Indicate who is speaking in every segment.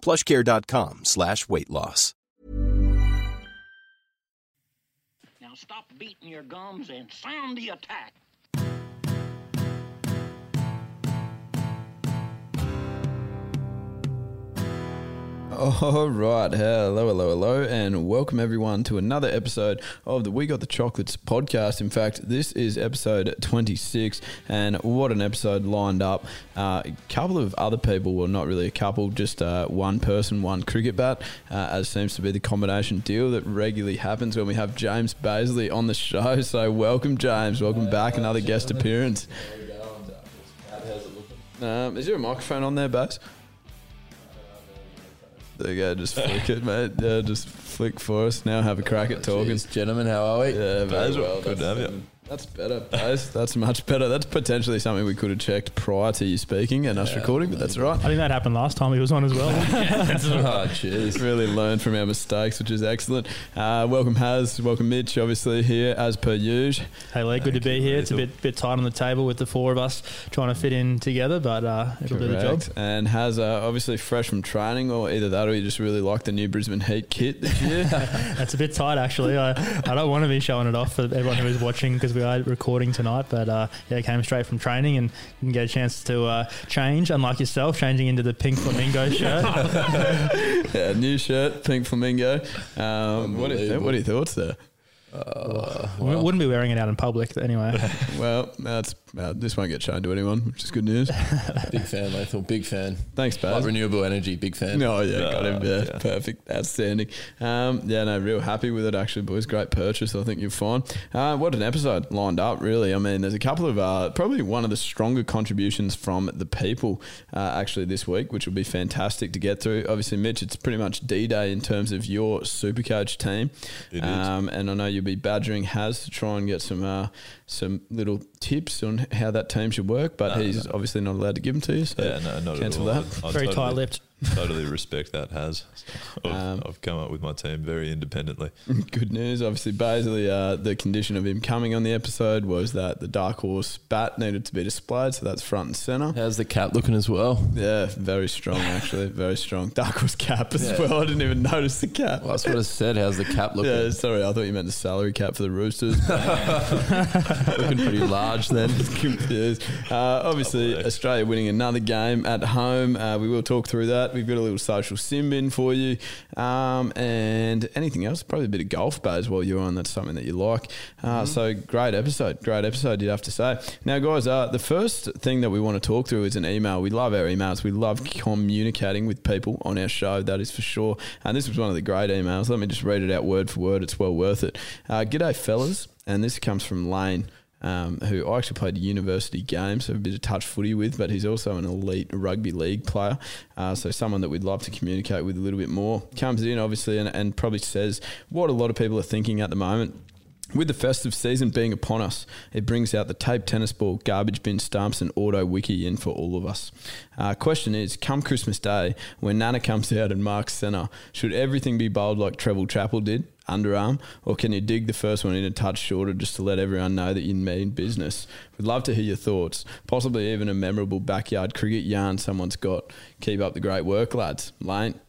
Speaker 1: plushcare.com slash weight loss.
Speaker 2: Now stop beating your gums and sound the attack.
Speaker 3: All right, hello, hello, hello, and welcome everyone to another episode of the We Got the Chocolates podcast. In fact, this is episode 26, and what an episode lined up. Uh, a couple of other people, well, not really a couple, just uh, one person, one cricket bat, uh, as seems to be the combination deal that regularly happens when we have James Bazley on the show. So, welcome, James. Welcome back, another guest appearance. Um, is there a microphone on there, Baz? There you go, just flick it, mate. Yeah, just flick for us. Now have a crack at oh, talking.
Speaker 4: Cheers, gentlemen. How are we?
Speaker 3: Yeah, Baz,
Speaker 4: well.
Speaker 3: Good to have you. That's better, Baz. That's much better. That's potentially something we could have checked prior to you speaking and us recording, but that's all right.
Speaker 5: I think that happened last time he was on as well.
Speaker 4: oh, cheers.
Speaker 3: Really learned from our mistakes, which is excellent. Uh, welcome, Haz. Welcome, Mitch. Obviously here as per usual.
Speaker 5: hey Lee, good to be here. It's a bit bit tight on the table with the four of us trying to fit in together, but uh, it'll do the job.
Speaker 3: Correct. And Haz, uh, obviously fresh from training, or either that or you just really like the new Brisbane Heat kit this year.
Speaker 5: That's a bit tight actually. I, I don't want to be showing it off for everyone who is watching because we are recording tonight, but uh, yeah, came straight from training and didn't get a chance to uh, change, unlike yourself, changing into the pink flamingo shirt.
Speaker 3: yeah, new shirt, pink flamingo. Um, what, are,
Speaker 4: Unbelievable.
Speaker 3: what are your thoughts there?
Speaker 5: We Wouldn't be wearing it out in public anyway.
Speaker 3: Well, that's uh, this won't get shown to anyone, which is good news.
Speaker 4: Big fan, Lethal. Big fan.
Speaker 3: Thanks,
Speaker 4: Like
Speaker 3: Baz.
Speaker 4: renewable energy. Big fan.
Speaker 3: Oh yeah, got him. Yeah, perfect, outstanding. Um, yeah, no, real happy with it actually, boys. Great purchase. I think you're fine. Uh, what an episode lined up, really. I mean, there's a couple of uh, probably one of the stronger contributions from the people uh, actually this week, which will be fantastic to get through. Obviously, Mitch, it's pretty much D-Day in terms of your Supercoach team,
Speaker 6: It is.
Speaker 3: um, and I know you'll be badgering Has to try and get some uh, some little tips on how that team should work, but
Speaker 6: No,
Speaker 3: he's
Speaker 6: no.
Speaker 3: obviously not allowed to give them to you. So
Speaker 6: Yeah, no, not
Speaker 3: cancel
Speaker 6: at all.
Speaker 3: that.
Speaker 6: I- I
Speaker 5: Very
Speaker 6: totally-
Speaker 5: tight-lipped.
Speaker 6: Totally respect that. Has I've,
Speaker 3: Um,
Speaker 6: I've come up with my team very independently.
Speaker 3: Good news. Obviously, basically, uh, the condition of him coming on the episode was that the Dark Horse bat needed to be displayed, so that's front and center.
Speaker 4: How's the cap looking as well?
Speaker 3: Yeah, very strong, actually. Very strong. Dark Horse cap as
Speaker 4: Yeah.
Speaker 3: well. I didn't even notice the cap.
Speaker 4: Well, that's what I said. How's the cap looking?
Speaker 3: Yeah, sorry, I thought you meant the salary cap for the Roosters.
Speaker 4: looking pretty large then.
Speaker 3: Confused. Uh, obviously, Australia winning another game at home. Uh, we will talk through that. We've got a little social sin bin for you. Um, and anything else? Probably a bit of golf baz while you're on. That's something that you like. Uh, So, great episode. Great episode, you'd have to say. Now, guys, uh, the first thing that we want to talk through is an email. We love our emails. We love communicating with people on our show, that is for sure. And this was one of the great emails. Let me just read it out word for word. It's well worth it. Uh, G'day, fellas. And this comes from Lane um, who I actually played university games, so a bit of touch footy with, but he's also an elite rugby league player. Uh, so someone that we'd love to communicate with a little bit more. Comes in, obviously, and, and probably says what a lot of people are thinking at the moment. With the festive season being upon us, it brings out the tape tennis ball, garbage bin stumps, and auto wiki in for all of us. Uh, question is, come Christmas Day, when Nana comes out and marks centre, should everything be bowled like Trevor Chappell did, underarm, or can you dig the first one in a touch shorter just to let everyone know that you mean business? We'd love to hear your thoughts, possibly even a memorable backyard cricket yarn someone's got. Keep up the great work, lads. Lane.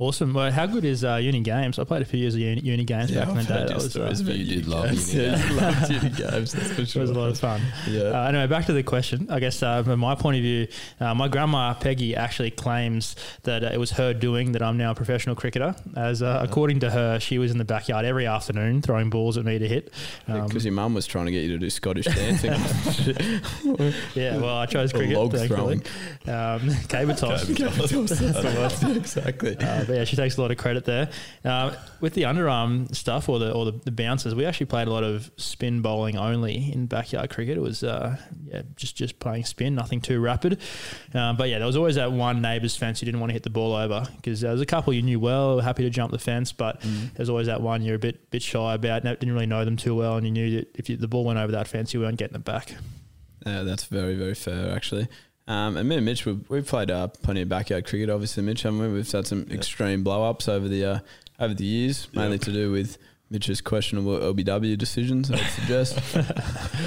Speaker 5: Awesome. Well, how good is uh, uni games? I played a few years of uni, uni games
Speaker 3: Yeah,
Speaker 5: back in the day. That was, uh,
Speaker 3: stories
Speaker 4: You did love uni games.
Speaker 3: you loved uni games. That's for
Speaker 5: It was a lot of fun.
Speaker 3: Yeah.
Speaker 5: Uh, anyway, back to the question. I guess uh, from my point of view, uh, my grandma Peggy actually claims that uh, it was her doing that I'm now a professional cricketer. As uh, according to her, she was in the backyard every afternoon throwing balls at me to hit. Um,
Speaker 3: Because your mum was trying to get you to do Scottish dancing.
Speaker 5: yeah, well, I chose cricket.
Speaker 3: log
Speaker 5: thankfully. Um, toss. That's the one.
Speaker 3: exactly.
Speaker 5: Uh, but yeah, she takes a lot of credit there. Uh, with the underarm stuff or the or the, the bounces, we actually played a lot of spin bowling only in backyard cricket. It was uh, yeah, just just playing spin, nothing too rapid. Um, but yeah, there was always that one neighbour's fence you didn't want to hit the ball over because there was a couple you knew well, happy to jump the fence, but there's always that one you're a bit bit shy about, didn't really know them too well, and you knew that if you, the ball went over that fence, you weren't getting it back.
Speaker 3: Yeah, that's very, very fair, actually. Um, and me and Mitch, we've, we've played uh, plenty of backyard cricket, obviously, Mitch, haven't we? We've had some extreme blow ups over the uh, over the years, mainly to do with Mitch's questionable LBW decisions, I'd suggest.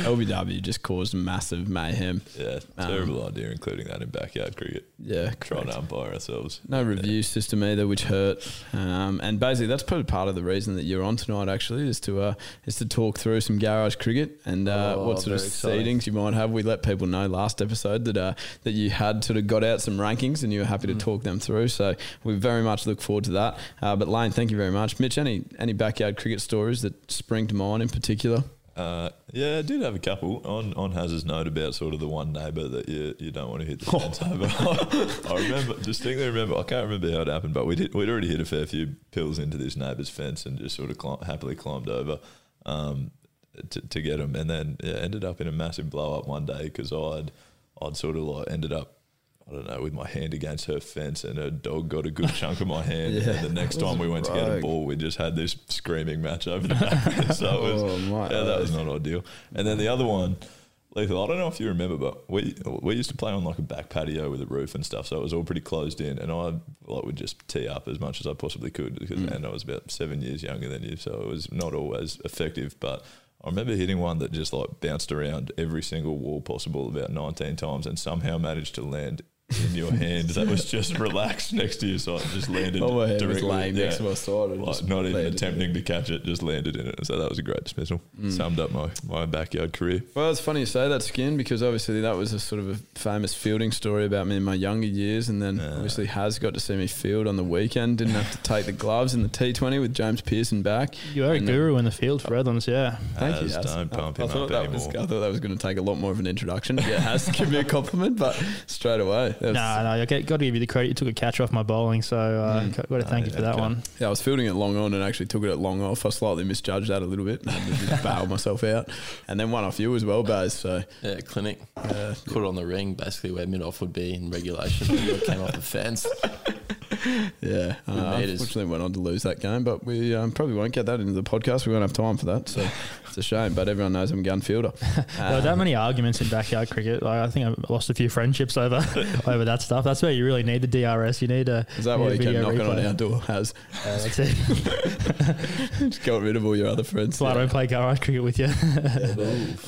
Speaker 3: LBW just caused massive mayhem.
Speaker 6: Yeah,
Speaker 3: Um,
Speaker 6: terrible idea, including that in backyard cricket.
Speaker 3: Yeah,
Speaker 6: Trying
Speaker 3: correct.
Speaker 6: to umpire ourselves.
Speaker 3: No review system either, which hurt. Um, and basically, that's probably part of the reason that you're on tonight. Actually, is to uh, is to talk through some garage cricket and uh,
Speaker 4: Oh,
Speaker 3: what sort of
Speaker 4: exciting.
Speaker 3: seedings you might have. We let people know last episode that uh, that you had sort of got out some rankings and you were happy
Speaker 4: Mm.
Speaker 3: to talk them through. So we very much look forward to that. Uh, but Lane, thank you very much. Mitch, any any backyard cricket stories that spring to mind in particular?
Speaker 6: Uh, yeah, I did have a couple on on Haz's note about sort of the one neighbour that you you don't want to hit the fence over. I remember distinctly remember. I can't remember how it happened, but we did we'd already hit a fair few pills into this neighbour's fence and just sort of clim- happily climbed over um, to, to get them, and then yeah, ended up in a massive blow up one day because I'd I'd sort of like ended up. I don't know, with my hand against her fence, and her dog got a good chunk of my hand.
Speaker 3: Yeah.
Speaker 6: And the next time we went to get a ball, we just had this screaming match over the back. so it was,
Speaker 3: Oh,
Speaker 6: yeah, that was not ideal. And then the other one, Lethal, I don't know if you remember, but we we used to play on like a back patio with a roof and stuff, so it was all pretty closed in. And I like would just tee up as much as I possibly could, because
Speaker 3: Mm.
Speaker 6: and I was about seven years younger than you, so it was not always effective. But I remember hitting one that just like bounced around every single wall possible about 19 times, and somehow managed to land. In your hand, that was just relaxed next to you, so it just landed
Speaker 3: Oh, my hand was
Speaker 6: directly.
Speaker 3: laying next to my side and
Speaker 6: Like,
Speaker 3: just
Speaker 6: not even
Speaker 3: landed in
Speaker 6: attempting to catch it, just landed in it. So that was a great dismissal.
Speaker 3: Mm.
Speaker 6: Summed up my, my backyard career.
Speaker 3: Well, it's funny you say that, Skin, because obviously that was a sort of a famous fielding story about me in my younger years. And then obviously Has got to see me field on the weekend. Didn't have to take the gloves in the T20 with James Pearson back.
Speaker 5: You are a
Speaker 3: And then-
Speaker 5: guru in the field for Redlands, yeah.
Speaker 3: Thank you.
Speaker 6: Has,
Speaker 3: Has.
Speaker 6: don't pump
Speaker 3: I,
Speaker 6: him
Speaker 3: thought
Speaker 6: up
Speaker 3: that was,
Speaker 6: anymore.
Speaker 3: I thought that was going to take a lot more of an introduction. Yeah, Has to give me a compliment, but straight away. That was-
Speaker 5: No, no, I got to give you the credit. You took a catch off my bowling, so uh, got to thank you for that
Speaker 6: okay.
Speaker 5: one.
Speaker 3: Yeah, I was fielding it long on and actually took it at long off. I slightly misjudged that a little bit and just bailed myself out. And then one off you as well, Baz. So
Speaker 4: Yeah, clinic. Put it on the ring, basically where mid off would be in regulation. You came off the fence.
Speaker 3: Yeah, uh, unfortunately went on to lose that game, but we um, probably won't get that into the podcast. We won't have time for that, so it's a shame. But everyone knows I'm a gun fielder.
Speaker 5: there were that many arguments in backyard cricket. Like, I think I lost a few friendships over over that stuff. That's where you really need the DRS. You need a.
Speaker 3: Is that why you
Speaker 5: video
Speaker 3: knocking on our door? Has
Speaker 5: Uh, that's it.
Speaker 3: just got rid of all your other friends.
Speaker 5: So I don't play garage cricket with you.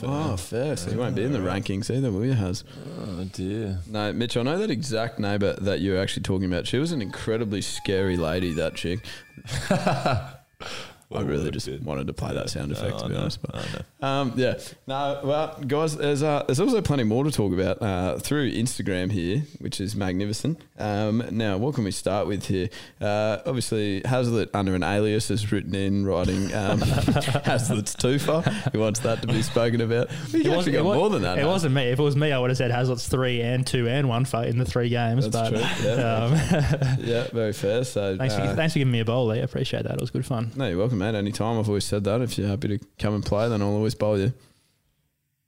Speaker 3: Oh, fair. So you won't be in the rankings either, will you? Has
Speaker 4: Oh dear.
Speaker 3: no, Mitch. I know that exact neighbour that you're actually talking about. She was an incredibly scary lady. That chick. I really just
Speaker 6: bit.
Speaker 3: wanted to play that sound
Speaker 6: No,
Speaker 3: effect, to be
Speaker 6: know,
Speaker 3: honest. But Um, yeah. No, well, guys, there's, uh, there's also plenty more to talk about uh, through Instagram here, which is magnificent. Um, now, what can we start with here? Uh, obviously, Heazlett under an alias is written in writing um, Heazlett's Tufa. He wants that to be spoken about. He
Speaker 5: It
Speaker 3: actually got
Speaker 5: it wa-
Speaker 3: more than that.
Speaker 5: It wasn't me. If it was me, I would have said Heazlett's three and two and one for in the three games.
Speaker 3: That's
Speaker 5: but
Speaker 3: true, yeah.
Speaker 5: um,
Speaker 3: Yeah, very fair. So,
Speaker 5: thanks, for,
Speaker 3: uh,
Speaker 5: thanks for giving me a bowl, Lee. I appreciate that. It was good fun.
Speaker 3: no, you're welcome, mate. Anytime. I've always said that. If you're happy to come and play, then I'll always bowl you.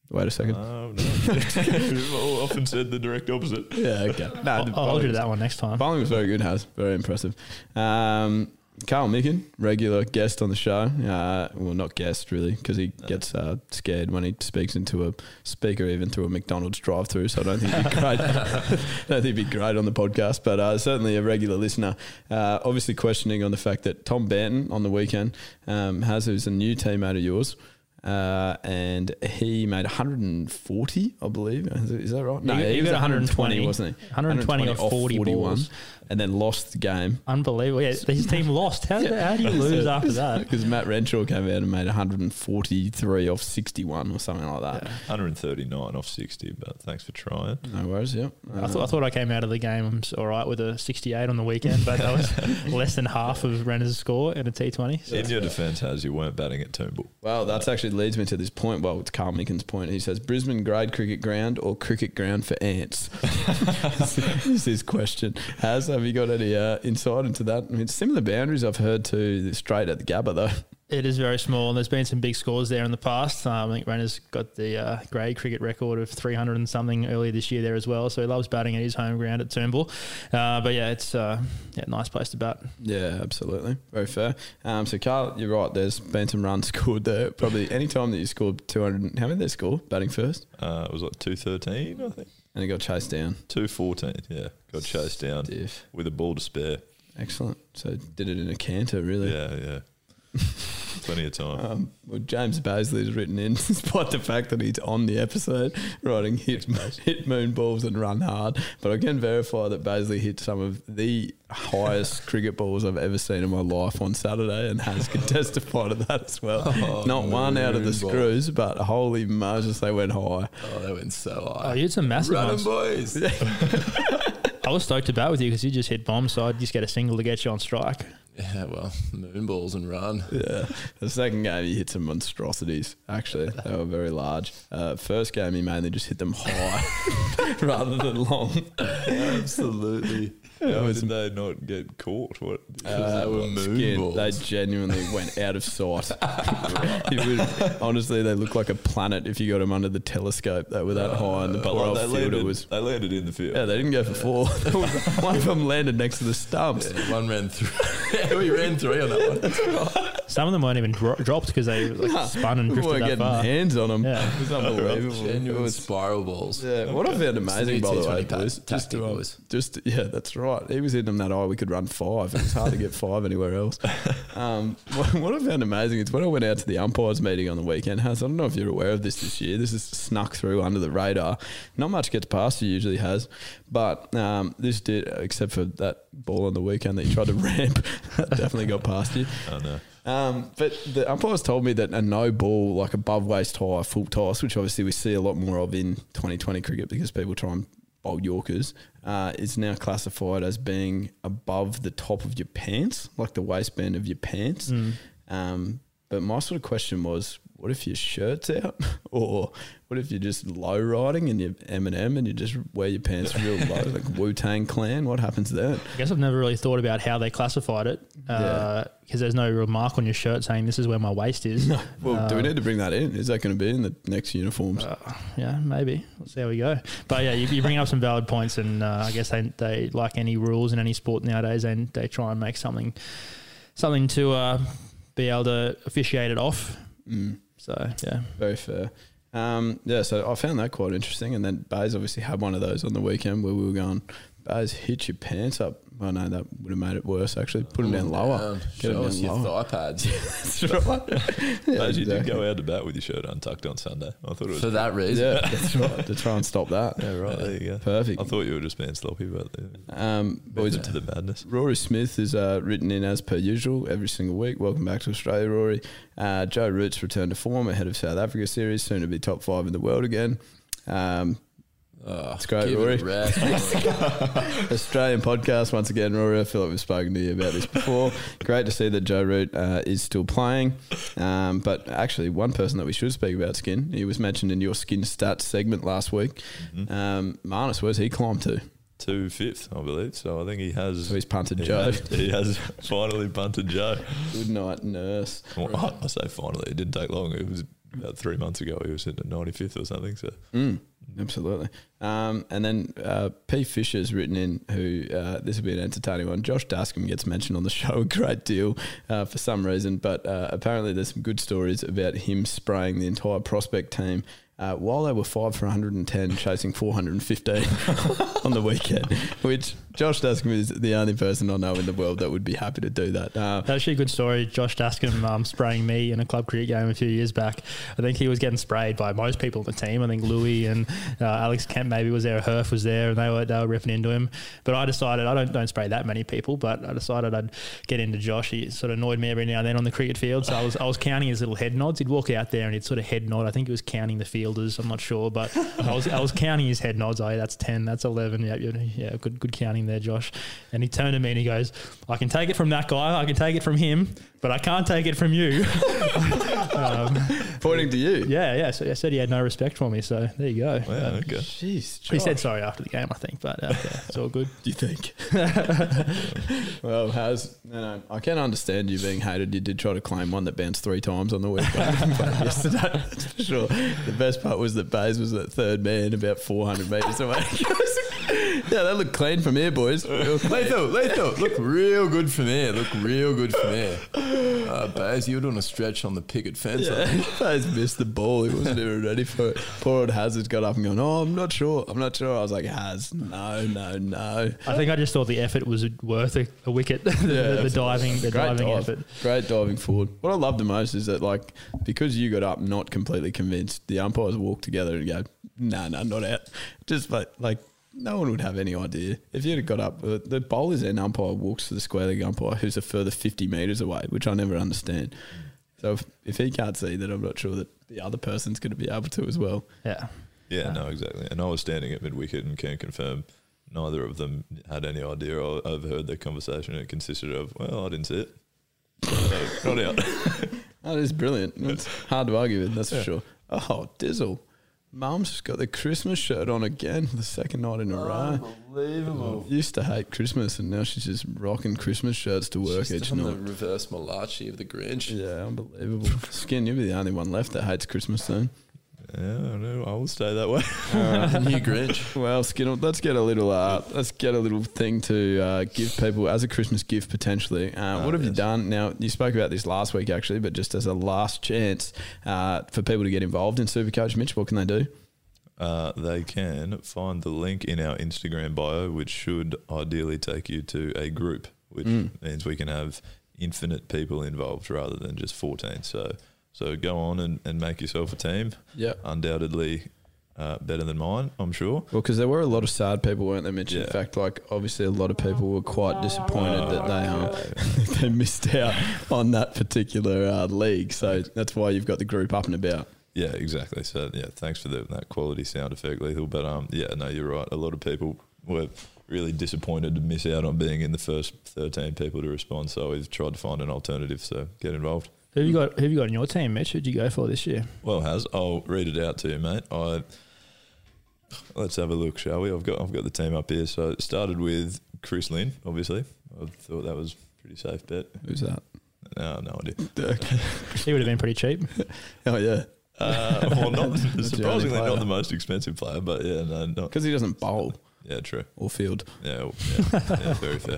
Speaker 3: Wait a second.
Speaker 6: Oh, no. We've often said the direct opposite.
Speaker 3: yeah, okay. No,
Speaker 5: I'll,
Speaker 3: the
Speaker 5: I'll hold you to
Speaker 3: bowling-
Speaker 5: that one next time.
Speaker 3: Bowling was very good, Has. Very impressive. Um, Carl Micken, regular guest on the show. Uh, well, not guest, really, because he gets uh, scared when he speaks into a speaker, even through a McDonald's drive through. So I don't think he'd be great. I don't think he'd be great on the podcast, but uh, certainly a regular listener. Uh, obviously, questioning on the fact that Tom Banton on the weekend um, has, who's a new teammate of yours, uh, and he made 140, I believe. Is that right? No,
Speaker 5: He got-
Speaker 3: he,
Speaker 5: he
Speaker 3: was
Speaker 5: got
Speaker 3: 120,
Speaker 5: 120,
Speaker 3: wasn't he?
Speaker 5: 120 off 40 balls.
Speaker 3: And then lost the game.
Speaker 5: Unbelievable. Yeah, his team lost. How, how do you lose after that?
Speaker 3: Because Matt Renshaw came out and made 143 off 61 or something like that.
Speaker 6: 139 off 60, but thanks for trying.
Speaker 3: No worries, yeah.
Speaker 5: I, thought, I thought I came out of the game all right with a 68 on the weekend, but that was less than half of Renner's score in a T20. So
Speaker 6: In your defence, has you weren't batting at Toombul.
Speaker 3: Well, that's actually leads me to this point. Well, it's Carl Mickens' point. He says Brisbane grade cricket ground or cricket ground for ants. is his question. Has have you got any uh, insight into that? I mean, similar boundaries I've heard to the straight at the Gabba though.
Speaker 5: It is very small, and there's been some big scores there in the past. Um, I think Renner's got the uh, grade cricket record of 300 and something earlier this year there as well. So he loves batting at his home ground at Toombul. Uh, but yeah, it's uh, yeah, nice place to bat.
Speaker 3: Yeah, absolutely. Very fair. Um, so, Carl, you're right. There's been some runs scored there. Probably any time that you scored 200, how many did they score batting first?
Speaker 6: Uh, it was like 213, I think.
Speaker 3: And it got chased down.
Speaker 6: 214, yeah. Got chased down
Speaker 3: Stiff.
Speaker 6: with a ball to spare.
Speaker 3: Excellent. So, did it in a canter, really.
Speaker 6: Yeah, yeah. Plenty of time.
Speaker 3: Um, well, James Bazley has written in, despite the fact that he's on the episode, writing hit, hit moon balls and run hard. But I can verify that Bazley hit some of the highest cricket balls I've ever seen in my life on Saturday, and has can testify to that as well.
Speaker 4: Oh,
Speaker 3: Not one out of the
Speaker 4: moon ball.
Speaker 3: screws, but holy Moses, they went high.
Speaker 4: Oh, they went so
Speaker 5: Oh,
Speaker 4: high.
Speaker 5: you had some massive
Speaker 4: Run 'em,
Speaker 5: ones.
Speaker 4: boys.
Speaker 5: I was stoked to bat with you because you just hit bombs, so I'd just get a single to get you on strike.
Speaker 4: Yeah, well, moonballs and run.
Speaker 3: Yeah. The second game, he hit some monstrosities, actually. They were very large. Uh, first game, he mainly just hit them high rather than long.
Speaker 4: Absolutely.
Speaker 6: How
Speaker 3: was-
Speaker 6: did they not get caught? What?
Speaker 3: Uh,
Speaker 4: they were moon
Speaker 3: skin,
Speaker 4: balls.
Speaker 3: They genuinely went out of sight. It was- honestly, they look like a planet if you got them under the telescope. They were that high, and the
Speaker 6: Well,
Speaker 3: Butler
Speaker 6: they,
Speaker 3: fielder
Speaker 6: landed,
Speaker 3: was.
Speaker 6: they landed in the field.
Speaker 3: Yeah, they didn't go for four. One of them landed next to the stumps.
Speaker 4: Yeah, one ran through. yeah, we ran three on that one.
Speaker 5: Some of them weren't even dro- dropped because they like, spun and
Speaker 3: We
Speaker 5: drifted
Speaker 3: weren't
Speaker 5: that
Speaker 3: getting
Speaker 5: far.
Speaker 3: hands on them.
Speaker 5: Yeah.
Speaker 3: It was unbelievable. It
Speaker 4: Genuine
Speaker 3: was
Speaker 4: spiral balls.
Speaker 3: Yeah, what I found amazing, by the way,
Speaker 4: T20
Speaker 3: just
Speaker 4: tactic,
Speaker 3: to, um, just yeah, that's right. He was hitting them that high. We could run five. It was hard to get five anywhere else. Um, what, what I found amazing is when I went out to the umpires meeting on the weekend. Has I don't know if you're aware of this this year. This is snuck through under the radar. Not much gets past you usually has, but um, this did, except for that ball on the weekend that you tried to ramp. That definitely got past you.
Speaker 6: Oh, no.
Speaker 3: Um, but the umpires told me that a no ball, like above waist high, full toss, which obviously we see a lot more of in 2020 cricket because people try and bowl Yorkers, uh, is now classified as being above the top of your pants, like the waistband of your pants. Um, but my sort of question was, what if your shirt's out, or what if you're just low riding and you're Eminem and you just wear your pants real low, like Wu Tang Clan? What happens then?
Speaker 5: I guess I've never really thought about how they classified it because there's no real mark on your shirt saying this is where my waist is.
Speaker 3: Well, do we need to bring that in? Is that going to be in the next uniforms?
Speaker 5: Yeah, maybe. We'll see how we go. But yeah, you, you bring up some valid points, and uh, I guess they, they like any rules in any sport nowadays, and they try and make something something to uh, be able to officiate it off.
Speaker 3: Mm.
Speaker 5: So yeah,
Speaker 3: Very fair. Um, yeah, so I found that quite interesting. And then Bays obviously had one of those on the weekend where we were going, Bays, hit your pants up. Oh, no, that would have made it worse, actually. Put them down lower.
Speaker 4: Um,
Speaker 3: Get 'em
Speaker 4: show
Speaker 3: down
Speaker 4: us your
Speaker 3: lower.
Speaker 4: thigh pads.
Speaker 3: That's right. yeah,
Speaker 6: Mate, you did
Speaker 3: exactly.
Speaker 6: go out to bat with your shirt untucked on Sunday. I thought it was
Speaker 4: For that reason.
Speaker 3: Yeah, that's right. To try and stop that.
Speaker 6: Yeah, right. There you go.
Speaker 3: Perfect.
Speaker 6: I thought you were just being sloppy, but
Speaker 3: Um, boys,
Speaker 6: method to the madness.
Speaker 3: Rory Smith is uh, written in as per usual every single week. Welcome back to Australia, Rory. Uh, Joe Root's returned to form ahead of South Africa series, soon to be top five in the world again. Um,
Speaker 4: Oh,
Speaker 3: It's great, Rory.
Speaker 4: It rest.
Speaker 3: Australian podcast once again, Rory. I feel like we've spoken to you about this before. Great to see that Joe Root uh, is still playing. Um, but actually, one person that we should speak about, Skin, he was mentioned in your Skin Stats segment last week. Um, Marnus, where's he climbed to?
Speaker 6: To fifth, I believe. So I think he has.
Speaker 3: So he's punted
Speaker 6: he
Speaker 3: Joe.
Speaker 6: Has, he has finally punted Joe.
Speaker 3: Good night, nurse.
Speaker 6: Well, I, I say finally. It didn't take long. It was about three months ago. He was sitting at 95th or something. So
Speaker 3: Mm, absolutely. Um, and then uh, P. Fisher's written in, who uh, this will be an entertaining one. Josh Dascombe gets mentioned on the show a great deal uh, for some reason, but uh, apparently there's some good stories about him spraying the entire prospect team uh, while they were five for 110, chasing 415 on the weekend, which Josh Dascombe is the only person I know in the world that would be happy to do that. Uh,
Speaker 5: Actually, a good story. Josh Dascombe um, spraying me in a club cricket game a few years back. I think he was getting sprayed by most people on the team. I think Louis and uh, Alex Kemp maybe was there, Herf was there, and they were they were ripping into him. But I decided I don't don't spray that many people, but I decided I'd get into Josh. He sort of annoyed me every now and then on the cricket field, so I was I was counting his little head nods. He'd walk out there and he'd sort of head nod. I think he was counting the fielders. I'm not sure, but I was I was counting his head nods. Oh, that's ten, that's eleven. Yeah, yeah, good good counting there, Josh. And he turned to me and he goes, "I can take it from that guy. I can take it from him, but I can't take it from you." um,
Speaker 3: Pointing to you.
Speaker 5: yeah, yeah. So I said he had no respect for me. So there you go.
Speaker 6: Wow, okay.
Speaker 3: Jeez,
Speaker 5: He said sorry after the game, I think, but uh, yeah, it's all good.
Speaker 3: Do you think? well, has no, no. I can understand you being hated. You did try to claim one that bounced three times on the weekend yesterday. That's for sure. The best part was that Bays was that third man about 400 metres away. yeah, that looked clean from here, boys. Real clean.
Speaker 4: Lethal, lethal. Look real good from here. Look real good from here. Uh, Baz, you were doing a stretch on the picket fence. I think.
Speaker 3: Yeah, Bays missed the ball. He wasn't even ready for it. Poor old Hazard got up and gone, "Oh, I'm not sure. I'm not sure." I was like, "Haz, no, no, no."
Speaker 5: I think I just thought the effort was worth a, a wicket. the, the, the diving, the
Speaker 3: Great
Speaker 5: diving
Speaker 3: dive.
Speaker 5: effort.
Speaker 3: Great diving forward. What I love the most is that, like, because you got up not completely convinced, the umpires walk together and go, "No, no, not out." Just like, like no one would have any idea if you'd have got up. Uh, the bowler's end umpire walks to the square leg umpire, who's a further fifty meters away, which I never understand. So if, if he can't see that, I'm not sure that the other person's going to be able to as well.
Speaker 5: Yeah.
Speaker 6: Yeah, no, exactly. And I was standing at mid wicket and can confirm neither of them had any idea. I overheard their conversation. It consisted of, well, I didn't see it. So, not out.
Speaker 3: That is brilliant. It's hard to argue with, that's for sure. Oh, Dizzle. Mum's got the Christmas shirt on again for the second night in a row.
Speaker 4: Unbelievable.
Speaker 3: Used to hate Christmas and now she's just rocking Christmas shirts to work
Speaker 4: She's
Speaker 3: each
Speaker 4: done the
Speaker 3: night.
Speaker 4: reverse Malachi of the Grinch.
Speaker 3: Yeah, unbelievable. Skin, you'll be the only one left that hates Christmas soon.
Speaker 6: Yeah, I know. I will stay that way.
Speaker 4: New Grinch.
Speaker 3: Well, Skin, let's get a little uh, let's get a little thing to uh, give people as a Christmas gift potentially. Uh, what have you done? Now you spoke about this last week actually, but just as a last chance uh, for people to get involved in Supercoach, Mitch, what can they do?
Speaker 6: Uh, they can find the link in our Instagram bio, which should ideally take you to a group, which means we can have infinite people involved rather than just 14. So, so go on and, and make yourself a team.
Speaker 3: Yeah.
Speaker 6: Undoubtedly uh, better than mine, I'm sure.
Speaker 3: Well, because there were a lot of sad people, weren't there, Mitch? In fact, like obviously a lot of people were quite disappointed that they um, they missed out on that particular uh, league. So that's why you've got the group up and about.
Speaker 6: Yeah, exactly. So yeah, thanks for the, that quality sound effect, lethal. But um, yeah, no, you're right. A lot of people were really disappointed to miss out on being in the first 13 people to respond. So we've tried to find an alternative. So get involved.
Speaker 5: Who have you got? Who have you got in your team, Mitch? Who'd you go for this year?
Speaker 6: Well, has I'll read it out to you, mate. I let's have a look, shall we? I've got I've got the team up here. So it started with Chris Lynn, obviously. I thought that was a pretty safe bet.
Speaker 3: Who's that?
Speaker 6: No, no idea.
Speaker 5: He would have been pretty cheap.
Speaker 3: Oh yeah,
Speaker 6: Uh, well, not surprisingly not the most expensive player, but yeah, no, not
Speaker 3: because he doesn't bowl
Speaker 6: yeah, true.
Speaker 3: or field.
Speaker 6: Yeah, well, yeah, yeah very fair.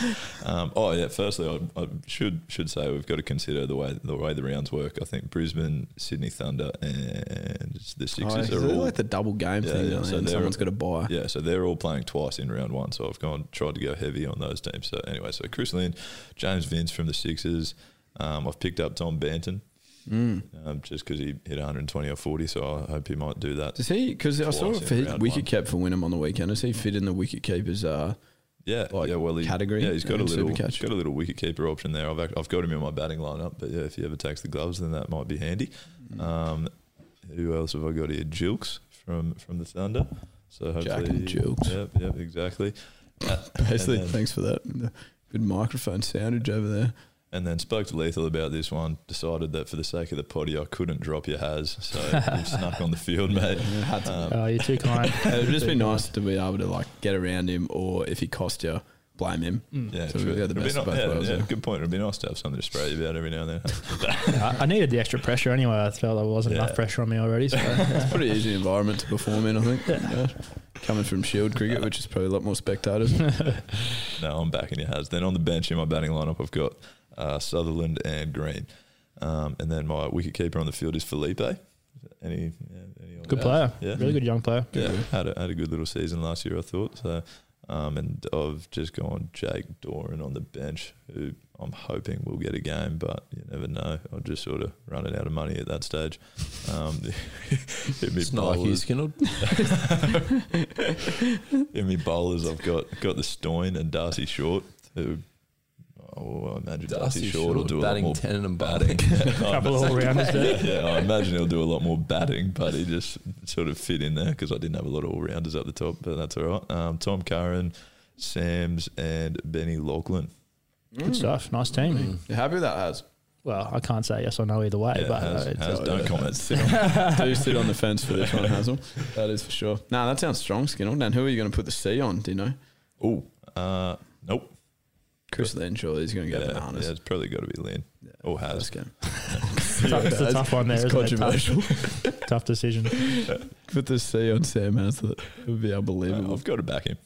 Speaker 6: Um, oh yeah. Firstly, I, I should should say we've got to consider the way the way the rounds work. I think Brisbane, Sydney Thunder, and the
Speaker 3: Oh,
Speaker 6: Sixers
Speaker 3: is
Speaker 6: are all
Speaker 3: like the double game
Speaker 6: Yeah,
Speaker 3: thing,
Speaker 6: yeah, so
Speaker 3: someone's got to buy.
Speaker 6: Yeah, so they're all playing twice in round one. So I've gone tried to go heavy on those teams. So anyway, so Chris Lynn, James Vince from the Sixers. Um, I've picked up Tom Banton
Speaker 3: Mm.
Speaker 6: um, just because he hit 120 or 40. So I hope he might do that.
Speaker 3: Does he? Because I saw for his wicket
Speaker 6: one.
Speaker 3: kept for Wynnum on the weekend. Does he fit in the wicket keepers? Uh,
Speaker 6: Yeah,
Speaker 3: like
Speaker 6: yeah. Well, he,
Speaker 3: category
Speaker 6: Yeah, he's got a little, got a little wicket keeper option there. I've I've got him in my batting lineup. But yeah, if he ever takes the gloves, then that might be handy.
Speaker 3: Mm.
Speaker 6: Um, who else have I got here? Gilkes from from the Thunder. So hopefully,
Speaker 3: Jack and Gilkes.
Speaker 6: Yep, yep, exactly. Uh,
Speaker 3: basically, thanks for that. Good microphone soundage over there.
Speaker 6: And then spoke to Lethal about this one. Decided that for the sake of the potty, I couldn't drop your has. So you've snuck on the field, mate.
Speaker 3: had to.
Speaker 6: Um,
Speaker 5: Oh, you're too kind.
Speaker 3: It'd just be nice to be able to like get around him, or if he cost you, blame him.
Speaker 6: yeah,
Speaker 3: So
Speaker 6: true.
Speaker 3: we the
Speaker 6: It'd be
Speaker 3: best of both
Speaker 6: yeah,
Speaker 3: worlds
Speaker 6: yeah,
Speaker 3: there.
Speaker 6: good point. It'd be nice to have something to spray you about every now and then.
Speaker 5: I, I needed the extra pressure anyway. I felt there wasn't
Speaker 6: Yeah.
Speaker 5: enough pressure on me already. So
Speaker 3: It's a pretty easy environment to perform in, I think. Yeah. Coming from Shield cricket, which is probably a lot more spectators.
Speaker 6: no, I'm backing your has. Then on the bench in my batting lineup, I've got uh, Sutherland and Green. Um, and then my wicket keeper on the field is Philippe. Any, yeah, any
Speaker 5: Good player.
Speaker 6: Yeah,
Speaker 5: Really good young player.
Speaker 6: Yeah, had a, had a good little season last year, I thought. So, um, and I've just gone Jake Doran on the bench, who I'm hoping will get a game, but you never know. I'll just sort of running out of money at that stage. Um, hit me
Speaker 4: It's not like he's
Speaker 6: bowlers,
Speaker 4: Skinner.
Speaker 6: in me bowlers, I've got got the Stoin and Darcy Short, who. Oh, I imagine Darcy,
Speaker 4: Darcy
Speaker 6: Short will
Speaker 4: Short,
Speaker 6: do a
Speaker 4: batting
Speaker 6: lot more
Speaker 4: 10 and
Speaker 6: batting.
Speaker 5: Couple of all-rounders there.
Speaker 6: yeah, I imagine he'll do a lot more batting, but he just sort of fit in there because I didn't have a lot of all rounders at the top, but that's all right. Um, Tom Curran, Sams, and Benny Laughlin.
Speaker 5: Good stuff. Nice team.
Speaker 3: You happy with that, Has?
Speaker 5: Well, I can't say yes or no either way,
Speaker 6: Yeah,
Speaker 5: but
Speaker 6: has,
Speaker 5: uh, it's,
Speaker 6: has, don't comment.
Speaker 3: Do sit on the fence for this one, Hazel. That is for sure. Nah, that sounds strong, Skinner. Now, who are you going to put the C on? Do you know?
Speaker 6: Oh, uh, nope.
Speaker 3: Chris Lynn, surely he's going to go
Speaker 6: Yeah,
Speaker 3: bananas.
Speaker 6: yeah, it's probably got to be Lynn or
Speaker 3: Let's
Speaker 6: has.
Speaker 3: go.
Speaker 5: tough, it's a tough one there.
Speaker 3: It's
Speaker 5: isn't it?
Speaker 3: controversial.
Speaker 5: Tough, tough decision.
Speaker 3: Put the C on Sam Heazlett. It would be unbelievable.
Speaker 6: I've got to back him.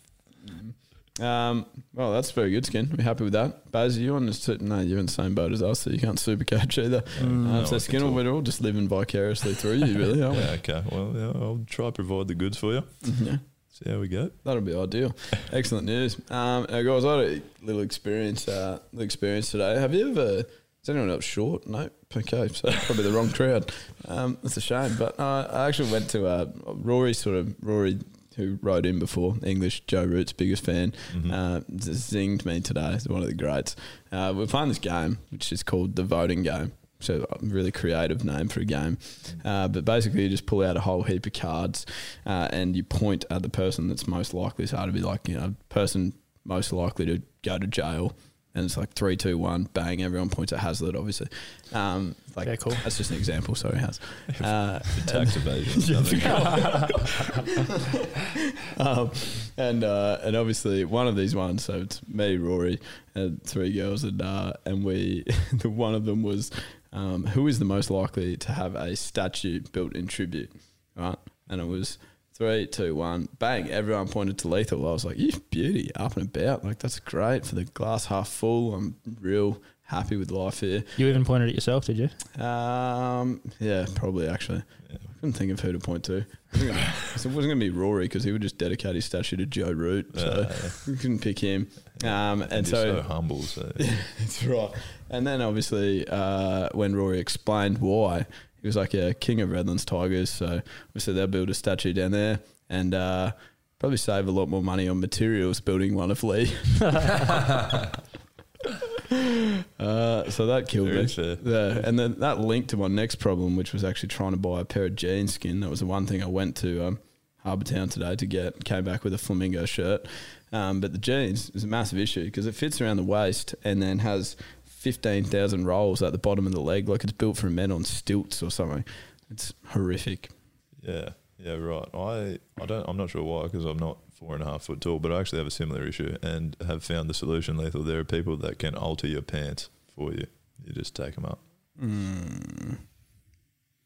Speaker 3: Um, well, that's very good, Skin. We're happy with that. Baz, you on the su- no, you're in the same boat as us, so you can't super catch either. um,
Speaker 6: no,
Speaker 3: so
Speaker 6: I
Speaker 3: Skin, we're all just living vicariously through you, really, aren't we?
Speaker 6: Yeah, okay. Well, yeah, I'll try to provide the goods for you.
Speaker 3: Yeah.
Speaker 6: See how we go.
Speaker 3: That'll be ideal. Excellent news. Um, now, guys, I had a little experience, uh, little experience today. Have you ever? Is anyone else short? No. Okay, so probably the wrong crowd. Um, that's a shame. But uh, I actually went to uh, Rory, sort of Rory, who wrote in before English. Joe Root's biggest fan. Uh, zinged me today. He's one of the greats. Uh, we're playing this game, which is called the voting game. So a really creative name for a game, uh, but basically you just pull out a whole heap of cards, uh, and you point at the person that's most likely. So to be like you know person most likely to go to jail, and it's like three, two, one, bang. Everyone points at Heazlett, obviously. Um, like
Speaker 5: Yeah, cool.
Speaker 3: That's just an example. Sorry, Haz. Uh,
Speaker 6: For tax evasion. or something.
Speaker 3: um, and uh, and obviously one of these ones. So it's me, Rory, and three girls, and uh, and we. the one of them was um, who is the most likely to have a statue built in tribute, right? And it was three, two, one, bang! Everyone pointed to Lethal. I was like, "You beauty, up and about! Like that's great for the glass half full. I'm real." Happy with life here.
Speaker 5: You even pointed at yourself, did you?
Speaker 3: Um, yeah, probably actually. I couldn't think of who to point to. I think I- so it wasn't going to be Rory because he would just dedicate his statue to Joe Root, so
Speaker 6: Yeah,
Speaker 3: we couldn't pick him. Um, and
Speaker 6: And so,
Speaker 3: so,
Speaker 6: humble. So yeah,
Speaker 3: that's right. And then obviously, uh, when Rory explained why, he was like, "Yeah, King of Redlands Tigers." So obviously, they'll build a statue down there, and uh, probably save a lot more money on materials building one of Lee. Uh, so that killed
Speaker 6: Very
Speaker 3: me.
Speaker 6: fair.
Speaker 3: Yeah, and then that linked to my next problem, which was actually trying to buy a pair of jeans skin. That was the one thing I went to um, Harbour Town today to get. Came back with a flamingo shirt, um, but the jeans is a massive issue because it fits around the waist and then has fifteen thousand rolls at the bottom of the leg, like it's built for men on stilts or something. It's horrific.
Speaker 6: Yeah, yeah, right. I, I don't. I'm not sure why because I'm not four and a half foot tall, but I actually have a similar issue and have found the solution. Lethal. There are people that can alter your pants for you. You just take them up.
Speaker 3: Mm.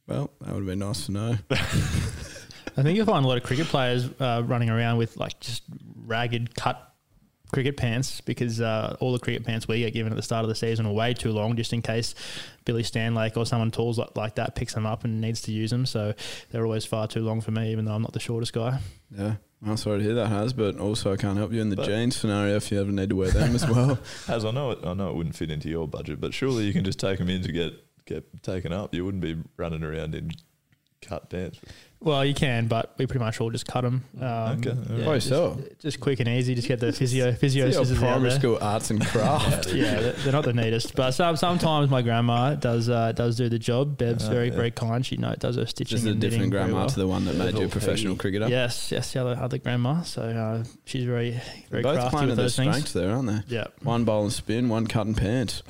Speaker 3: Well, that would have been nice to know.
Speaker 5: I think you'll find a lot of cricket players uh, running around with like just ragged cut cricket pants because uh, all the cricket pants we get given at the start of the season are way too long just in case Billy Stanlake or someone tall like, like that picks them up and needs to use them. So they're always far too long for me, even though I'm not the shortest guy.
Speaker 3: Yeah, I'm sorry to hear that, Has, but also I can't help you in the
Speaker 6: But-
Speaker 3: jeans scenario if you ever need to wear them as well.
Speaker 6: As I know it, I know it wouldn't fit into your budget, but surely you can just take them in to get get taken up. You wouldn't be running around in cut pants.
Speaker 5: Well, you can, but we pretty much all just cut them. Um,
Speaker 6: Okay, all right.
Speaker 3: By
Speaker 5: just,
Speaker 3: yourself?
Speaker 5: just quick and easy. Just get the physio physio
Speaker 3: It's your
Speaker 5: scissors out
Speaker 3: primary
Speaker 5: there.
Speaker 3: school arts and craft.
Speaker 5: yeah, they're- they're not the neatest, but some, sometimes my grandma does uh, does do the job. Bev's
Speaker 6: Uh,
Speaker 5: very
Speaker 6: yeah.
Speaker 5: very kind. She know does her stitching.
Speaker 3: This is a
Speaker 5: and
Speaker 3: different grandma
Speaker 5: well.
Speaker 3: to the one that made you a professional cricketer.
Speaker 5: Yes, yes, the other other grandma. So uh, she's very very
Speaker 3: Both
Speaker 5: crafty
Speaker 3: playing
Speaker 5: with
Speaker 3: to their
Speaker 5: those things.
Speaker 3: strengths there, aren't they?
Speaker 5: Yeah.
Speaker 3: One bowl and spin, one cut and pants.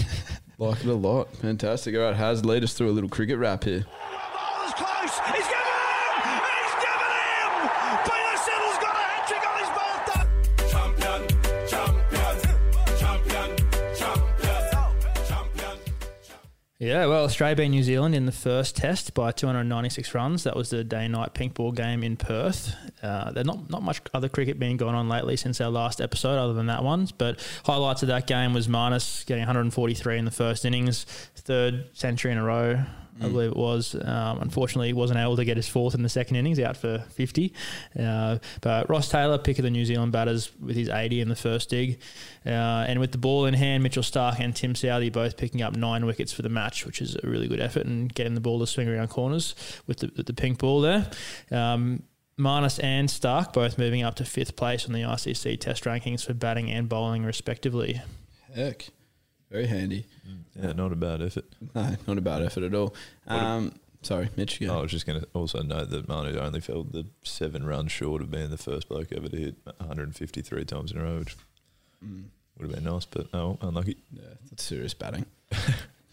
Speaker 3: like it a lot. Fantastic. All right, Has, lead us through a little cricket wrap here.
Speaker 5: Yeah, well, Australia beat New Zealand in the first test by 296 runs. That was the day-night pink ball game in Perth. Uh, there's not not much other cricket being going on lately since our last episode, other than that one. But highlights of that game was Marnus getting 143 in the first innings, third century in a row I believe it was. Um, unfortunately, he wasn't able to get his fourth in the second innings, out for 50. Uh, but Ross Taylor, pick of the New Zealand batters with his 80 in the first dig. Uh, and with the ball in hand, Mitchell Starc and Tim Southee both picking up nine wickets for the match, which is a really good effort and getting the ball to swing around corners with the, with the pink ball there. Um, Marnus and Starc both moving up to fifth place on the ICC test rankings for batting and bowling, respectively.
Speaker 3: Heck, very handy.
Speaker 6: Yeah, not a bad effort.
Speaker 3: No, not a bad effort at all. Um, sorry, Mitch. Go.
Speaker 6: I was just going to also note that Manu only fell the seven runs short of being the first bloke ever to hit 153 times in a row, which would have been nice, but oh, unlucky.
Speaker 3: Yeah, that's serious batting.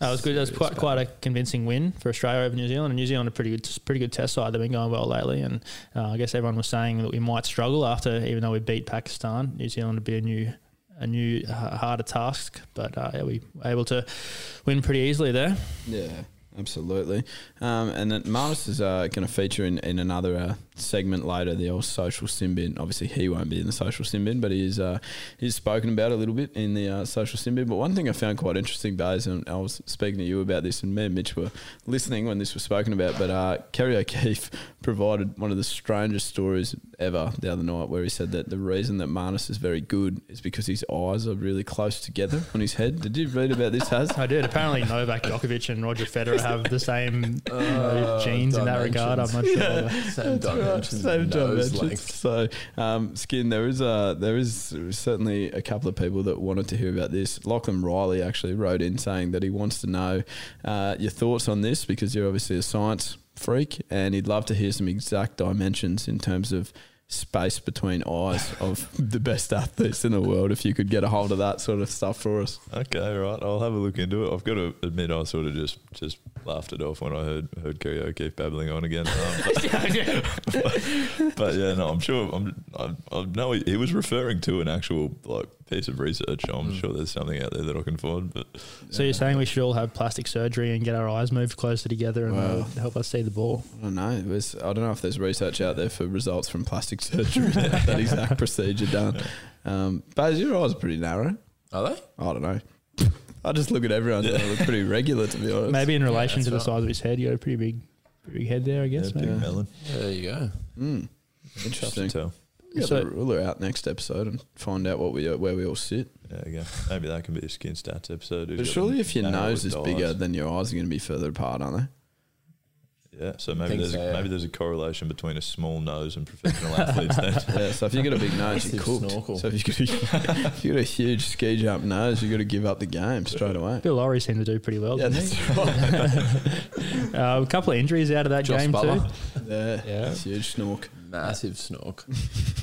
Speaker 5: That was good. That was quite quite a convincing win for Australia over New Zealand. And New Zealand a pretty good pretty good test side. They've been going well lately, and uh, I guess everyone was saying that we might struggle after, even though we beat Pakistan. New Zealand would be a new a new h- harder task, but uh, yeah, we were able to win pretty easily there.
Speaker 3: Yeah, absolutely. Um, and then Marnus is uh, going to feature in, in another uh, segment later, the old social sin bin. Obviously, he won't be in the social sin bin, but he's uh, he's spoken about a little bit in the uh, social sin bin. But one thing I found quite interesting, Bays, and I was speaking to you about this, and me and Mitch were listening when this was spoken about. But uh, Kerry O'Keeffe provided one of the strangest stories ever the other night, where he said that the reason that Marnus is very good is because his eyes are really close together on his head. Did you read about this, Has?
Speaker 5: I did. Apparently, Novak Djokovic and Roger Federer have the same
Speaker 4: Uh,
Speaker 5: genes in that regard. I'm not sure.
Speaker 4: Same nose
Speaker 3: dimensions. So, um, skin. There is uh, there is certainly a couple of people that wanted to hear about this. Lachlan Riley actually wrote in saying that he wants to know uh, your thoughts on this because you're obviously a science freak, and he'd love to hear some exact dimensions in terms of space between eyes of the best athletes in the world. If you could get a hold of that sort of stuff for us.
Speaker 6: Okay, right. I'll have a look into it. I've got to admit, I sort of just just laughed it off when I heard heard Kerry O'Keeffe babbling on again. Um, but, but yeah, no, I'm sure. I'm, I, I know he, he was referring to an actual like piece of research. I'm sure there's something out there that I can find. But
Speaker 5: So you're saying we should all have plastic surgery and get our eyes moved closer together and
Speaker 3: Wow.
Speaker 5: uh, help us see the ball?
Speaker 3: I don't know. It was, I don't know if there's research out there for results from plastic surgery that, that exact procedure done. Um, Baz, your eyes are pretty narrow.
Speaker 4: Are they?
Speaker 3: I don't know. I just look at everyone and they look pretty regular, to be honest.
Speaker 5: Maybe in relation
Speaker 4: that's
Speaker 5: to the
Speaker 4: right.
Speaker 5: size of his head, you got a pretty big, pretty big head there. I guess.
Speaker 6: yeah, big
Speaker 5: maybe.
Speaker 6: melon.
Speaker 4: There you go.
Speaker 3: Mm,
Speaker 6: Tough to
Speaker 3: interesting. We'll get
Speaker 5: So-
Speaker 3: the ruler out next episode and find out what we where we all sit.
Speaker 6: There you go. Maybe that can be a skin stats episode.
Speaker 3: But surely, if your nose is
Speaker 6: eyes?
Speaker 3: bigger, then your eyes are going to be further apart, aren't they?
Speaker 6: Yeah, so maybe there's
Speaker 4: so,
Speaker 6: a,
Speaker 4: yeah.
Speaker 6: maybe there's a correlation between a small nose and professional athletes. Then
Speaker 3: Yeah, so if you got a big nose, you're cooked.
Speaker 4: snorkel.
Speaker 3: So if you got a, if you got a huge ski jump nose, you got to give up the game straight away.
Speaker 5: Bill Lawry seemed to do pretty well.
Speaker 3: Yeah,
Speaker 5: didn't
Speaker 3: that's
Speaker 5: he?
Speaker 3: right.
Speaker 5: Uh, a couple of injuries out of that
Speaker 4: Josh
Speaker 5: game
Speaker 4: Butler.
Speaker 5: too.
Speaker 3: Yeah,
Speaker 4: Yeah.
Speaker 3: it's huge snork.
Speaker 4: Massive snork.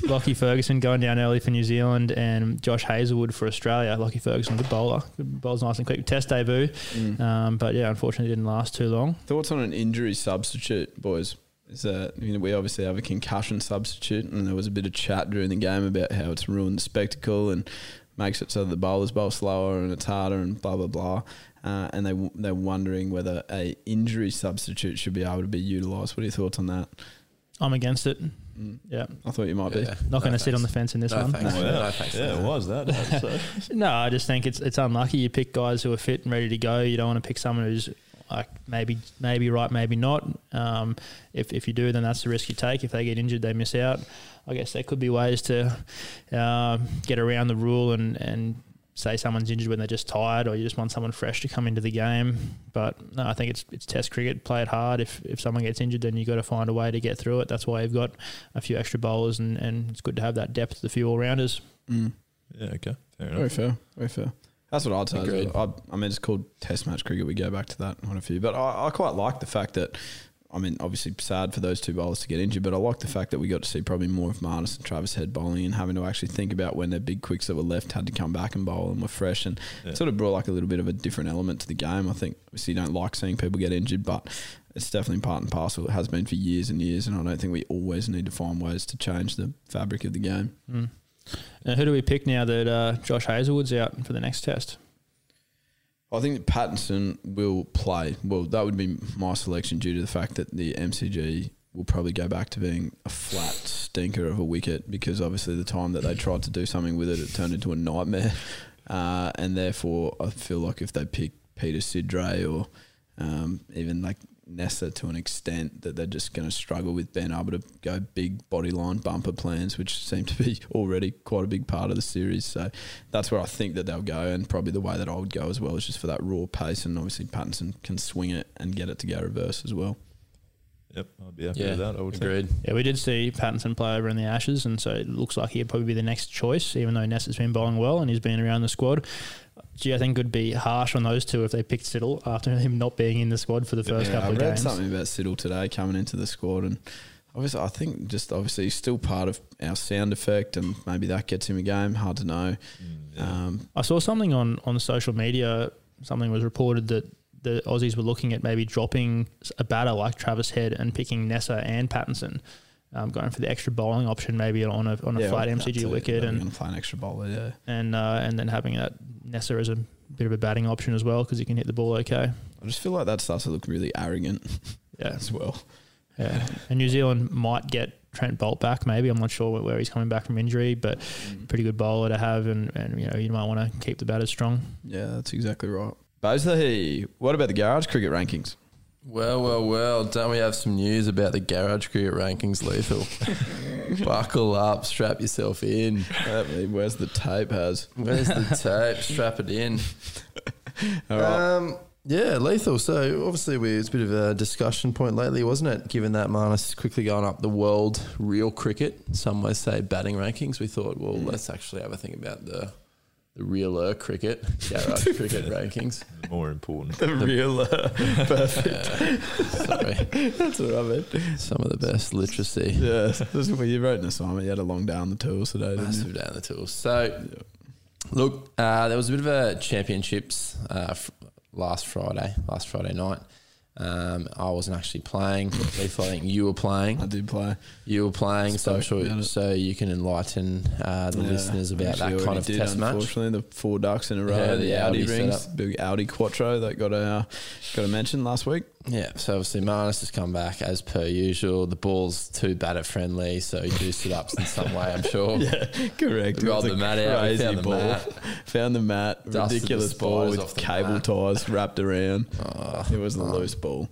Speaker 5: Lockie Ferguson going down early for New Zealand and Josh Hazlewood for Australia. Lockie Ferguson, good bowler. Good bowls nice and quick. Test debut. Um, but yeah, unfortunately didn't last too long.
Speaker 3: Thoughts on an injury substitute, boys? Is that you know, we obviously have a concussion substitute, and there was a bit of chat during the game about how it's ruined the spectacle and makes it so that the bowlers bowl slower and it's harder and blah blah blah. Uh, and they they're wondering whether a injury substitute should be able to be utilised. What are your thoughts on that?
Speaker 5: I'm against it. Yeah.
Speaker 3: I thought you might be.
Speaker 4: Yeah.
Speaker 5: Not going to sit on the fence in this
Speaker 4: No
Speaker 5: one.
Speaker 4: thanks.
Speaker 6: Oh, yeah,
Speaker 4: No thanks.
Speaker 6: yeah, it was that. So.
Speaker 5: No, I just think it's it's unlucky. You pick guys who are fit and ready to go. You don't want to pick someone who's like maybe maybe right, maybe not. Um, if if you do, then that's the risk you take. If they get injured, they miss out. I guess there could be ways to um, get around the rule and and say someone's injured when they're just tired, or you just want someone fresh to come into the game. But no, I think it's it's Test cricket. Play it hard. If if someone gets injured, then you have got to find a way to get through it. That's why you've got a few extra bowlers, and, and it's good to have that depth, the few all rounders.
Speaker 3: Mm.
Speaker 6: Yeah, okay, fair
Speaker 3: Very
Speaker 6: enough.
Speaker 3: fair. Very fair. That's what I'd say. as
Speaker 4: Agreed.
Speaker 3: well. I, I mean, it's called Test match cricket. We go back to that on a few, but I, I quite like the fact that. I mean, obviously sad for those two bowlers to get injured, but I like the fact that we got to see probably more of Marnus and Travis Head bowling and having to actually think about when their big quicks that were left had to come back and bowl and were fresh and
Speaker 6: Yeah.
Speaker 3: sort of brought like a little bit of a different element to the game. I think obviously you don't like seeing people get injured, but it's definitely part and parcel. It has been for years and years, and I don't think we always need to find ways to change the fabric of the game.
Speaker 5: Mm. And who do we pick now that uh, Josh Hazlewood's out for the next test?
Speaker 3: I think that Pattinson will play. Well, that would be my selection due to the fact that the MCG will probably go back to being a flat stinker of a wicket because obviously the time that they tried to do something with it, it turned into a nightmare. Uh, and therefore, I feel like if they pick Peter Siddle or um, even like Neser to an extent that they're just going to struggle with being able to go big body line bumper plans, which seem to be already quite a big part of the series. So that's where I think that they'll go, and probably the way that I would go as well is just for that raw pace, and obviously Pattinson can swing it and get it to go reverse as well.
Speaker 6: Yep, I'd be happy
Speaker 4: Yeah,
Speaker 6: with that. I would think.
Speaker 5: Yeah, we did see Pattinson play over in the Ashes, and so it looks like he'd probably be the next choice, even though Ness has been bowling well and he's been around the squad. Gee, I think it would be harsh on those two if they picked Siddle after him not being in the squad for the first
Speaker 3: Yeah, I
Speaker 5: couple of
Speaker 3: read
Speaker 5: games.
Speaker 3: something about Siddle today coming into the squad, and obviously, I think just obviously he's still part of our sound effect, and maybe that gets him a game. Hard to know. Um,
Speaker 5: I saw something on, on social media. Something was reported that the Aussies were looking at maybe dropping a batter like Travis Head and picking Neser and Pattinson, um, going for the extra bowling option, maybe on a on a
Speaker 3: yeah,
Speaker 5: flat MCG wicket, and
Speaker 3: going play an extra bowler. Yeah,
Speaker 5: and uh, and then having that Neser as a bit of a batting option as well because he can hit the ball okay.
Speaker 3: I just feel like that starts to look really arrogant.
Speaker 5: Yeah.
Speaker 3: as well.
Speaker 5: Yeah, and New Zealand might get Trent Boult back. Maybe I'm not sure where he's coming back from injury, but
Speaker 3: Mm.
Speaker 5: pretty good bowler to have, and, and you know you might want to keep the batters strong.
Speaker 3: Yeah, that's exactly right. Bazley, what about the garage cricket rankings?
Speaker 4: Well, well, well. Don't we have some news about the garage cricket rankings, Lethal? Buckle up, strap yourself in.
Speaker 3: Where's the tape? Has
Speaker 4: Where's the tape? Strap it in.
Speaker 3: all right.
Speaker 4: Um, yeah, lethal. So obviously, we, it's a bit of a discussion point lately, wasn't it? Given that Marnus is quickly going up the world real cricket, some may say batting rankings. We thought, well, let's actually have a think about the the realer cricket, garage cricket rankings.
Speaker 6: More important.
Speaker 3: the real uh, perfect.
Speaker 4: Sorry,
Speaker 3: That's what I meant.
Speaker 4: some of the best literacy.
Speaker 3: Yeah, this is where you wrote an assignment. You had a long day on the tools today, didn't you?
Speaker 4: Massive down the tools. So, look, uh, there was a bit of a championships uh, f- last Friday, last Friday night. Um, I wasn't actually playing. I think you were playing.
Speaker 3: I did play.
Speaker 4: You were playing, so I'm sure, so you can enlighten uh, the
Speaker 3: Yeah,
Speaker 4: listeners about that kind of
Speaker 3: did,
Speaker 4: test match.
Speaker 3: Unfortunately, the four ducks in a row,
Speaker 4: Yeah,
Speaker 3: the,
Speaker 4: the
Speaker 3: Audi,
Speaker 4: Audi
Speaker 3: rings, big Audi Quattro that got a got a mention last week.
Speaker 4: Yeah, so obviously Marnus has come back as per usual. The ball's too bad at friendly, so he juiced it up in some way, I'm sure.
Speaker 3: Yeah, correct.
Speaker 4: Rolled the mat out,
Speaker 3: crazy
Speaker 4: found the
Speaker 3: ball.
Speaker 4: mat.
Speaker 3: Found the mat.
Speaker 4: Dusted the
Speaker 3: ridiculous ball with
Speaker 4: off
Speaker 3: cable
Speaker 4: mat.
Speaker 3: ties wrapped around.
Speaker 4: Oh,
Speaker 3: it was the loose ball.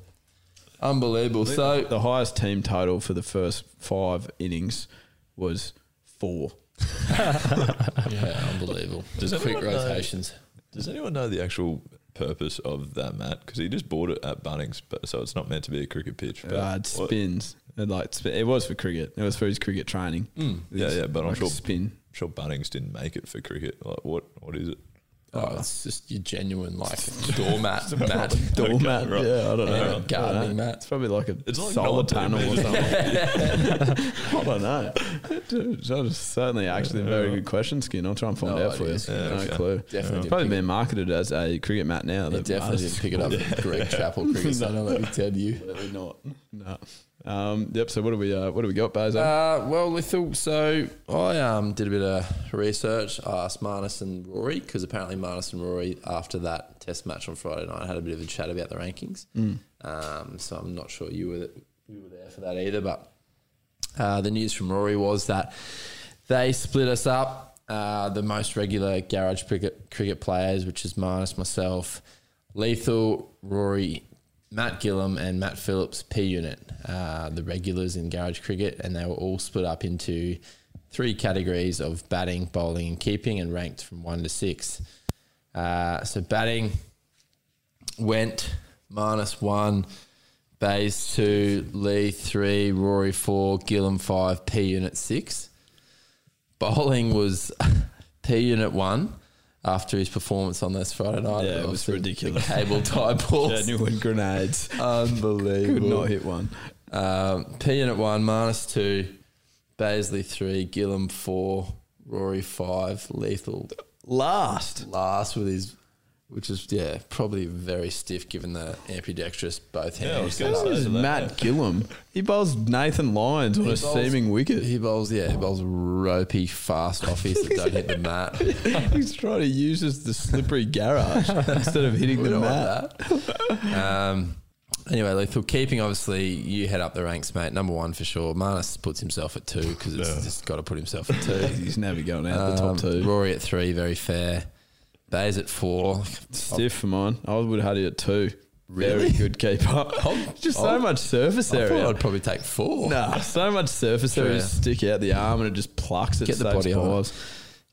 Speaker 4: Unbelievable. So
Speaker 3: the highest team total for the first five innings was four.
Speaker 4: yeah, unbelievable.
Speaker 6: Does
Speaker 4: Just quick
Speaker 6: anyone know-
Speaker 4: rotations.
Speaker 6: Does anyone know the actual purpose of that mat? Because he just bought it at Bunnings, but so it's not meant to be a cricket pitch. But
Speaker 3: Uh, it spins. It like it was for cricket. It was for his cricket training.
Speaker 6: Yeah, yeah, but I'm sure
Speaker 3: spin.
Speaker 6: I'm sure Bunnings didn't make it for cricket. Like, what? What is it?
Speaker 4: Oh, uh, it's just your genuine like doormat mat.
Speaker 3: Doormat.
Speaker 6: right.
Speaker 3: Yeah, I don't know.
Speaker 4: Yeah,
Speaker 3: I don't
Speaker 4: gardening
Speaker 3: know.
Speaker 4: mat.
Speaker 3: It's probably like a
Speaker 6: It's like
Speaker 3: solar
Speaker 6: non-team,
Speaker 3: panel or something. I don't know. That is certainly actually a very good question, Skin. I'll try and find
Speaker 4: No
Speaker 3: out for you.
Speaker 4: idea, Skin.
Speaker 3: no
Speaker 6: okay.
Speaker 3: clue.
Speaker 4: Definitely
Speaker 3: It's probably being marketed as a cricket mat now.
Speaker 4: They definitely
Speaker 3: Mars-
Speaker 4: didn't pick it up at Greg Chappell Cricket Centre, let me tell you.
Speaker 3: Definitely not. No. Um, yep. So what do we uh, what do we got, Bozo?
Speaker 4: Uh, well, Lethal. So I um, did a bit of research. I asked Marnus and Rory because apparently Marnus and Rory, after that Test match on Friday night, had a bit of a chat about the rankings. Um, so I'm not sure you were you were there for that either. But uh, the news from Rory was that they split us up. Uh, the most regular garage cricket cricket players, which is Marnus, myself, Lethal, Rory, Matt Gillum, and Matt Phillips, P unit, uh, the regulars in garage cricket, and they were all split up into three categories of batting, bowling, and keeping, and ranked from one to six. Uh, so batting went one, Bays two, Lee three, Rory four, Gillum five, P unit six. Bowling was P unit one after his performance on this Friday night.
Speaker 3: Yeah, it was ridiculous.
Speaker 4: Cable tie balls.
Speaker 3: Genuine grenades.
Speaker 4: Unbelievable.
Speaker 3: Could not hit one.
Speaker 4: Um, P unit one, two, Bazley three, Gillum four, Rory five, Lethal
Speaker 3: Last.
Speaker 4: last with his, which is yeah probably very stiff given the ambidextrous both
Speaker 6: Yeah, I was
Speaker 4: hands.
Speaker 6: gonna
Speaker 4: setup.
Speaker 6: say. So that-
Speaker 3: Matt Gillum. He bowls Nathan Lyons on
Speaker 4: He
Speaker 3: a
Speaker 4: bowls-
Speaker 3: seeming wicket.
Speaker 4: He bowls yeah, he bowls ropey fast offies that don't hit the mat.
Speaker 3: He's trying to use as the slippery garage instead of hitting the mat.
Speaker 4: want that. um, anyway, Lethal keeping obviously you head up the ranks, mate. Number one for sure. Marnus puts himself at two because it's just got to put himself at two.
Speaker 3: He's never going out the
Speaker 4: Um,
Speaker 3: top two.
Speaker 4: Rory at three, very fair. Bays at four.
Speaker 3: Stiff for mine. I would have had it at two. Very good keeper. Oh, just so
Speaker 4: Oh.
Speaker 3: much surface
Speaker 4: I
Speaker 3: area.
Speaker 4: thought I'd probably take four.
Speaker 3: Nah, so much surface area. To Stick out the arm and it just plucks it.
Speaker 4: Get the
Speaker 3: saves
Speaker 4: body on it.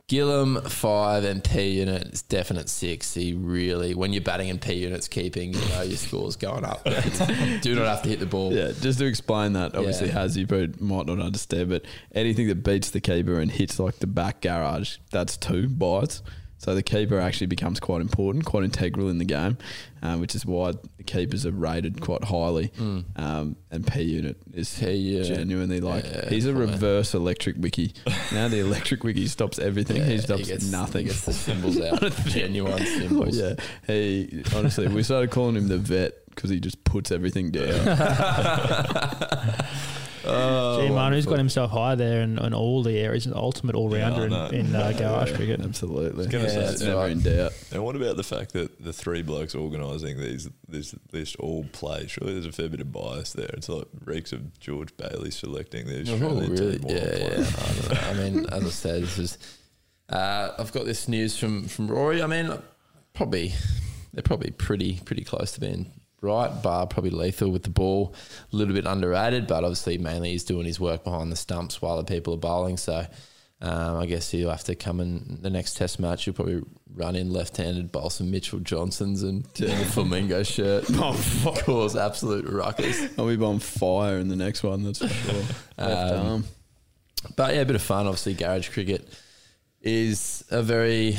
Speaker 4: Gillum five and P unit is definite six. He really, when you're batting and P units keeping, you know your score's going up. Do not have to hit the ball.
Speaker 3: Yeah, just to explain that, obviously,
Speaker 4: Yeah.
Speaker 3: has you probably might not understand, but anything that beats the keeper and hits like the back garage, that's two bites. So the keeper actually becomes quite important, quite integral in the game, um, which is why the keepers are rated quite highly. Um, and P unit is
Speaker 4: P unit.
Speaker 3: genuinely like
Speaker 4: Yeah,
Speaker 3: he's a reverse electric wiki. now the electric wiki stops everything. he
Speaker 4: Yeah,
Speaker 3: stops
Speaker 4: gets,
Speaker 3: nothing.
Speaker 4: He gets the symbols out. Genuine
Speaker 3: Oh,
Speaker 4: symbols.
Speaker 3: yeah, he honestly, we started calling him the vet because he just puts everything down.
Speaker 4: Oh,
Speaker 5: Gee, Manu's
Speaker 4: wonderful.
Speaker 5: got himself high there in, in all the areas, an ultimate all rounder
Speaker 6: I know.
Speaker 5: in, in uh, garage cricket.
Speaker 3: Absolutely,
Speaker 6: gonna say,
Speaker 3: it's
Speaker 6: yeah.
Speaker 3: never in doubt.
Speaker 6: And what about the fact that the three blokes organising these this list all play? Surely there's a fair bit of bias there. It's like reeks of George Bailey selecting the
Speaker 4: Oh,
Speaker 6: Australian
Speaker 4: really?
Speaker 6: team. while
Speaker 4: Yeah,
Speaker 6: playing.
Speaker 4: yeah. I, don't know. I mean, as I said, this is. Uh, I've got this news from from Rory. I mean, probably they're probably pretty pretty close to being right. Bar probably lethal with the ball, a little bit underrated, but obviously mainly he's doing his work behind the stumps while the people are bowling. So. Um, I guess he'll have to come in the next test match. He'll probably run in left-handed, bowl some Mitchell Johnsons and in a flamingo shirt.
Speaker 3: Oh,
Speaker 4: cause absolute ruckus.
Speaker 3: I'll be on fire in the next one. That's for sure.
Speaker 4: Um. But yeah, a bit of fun. Obviously, garage cricket is a very,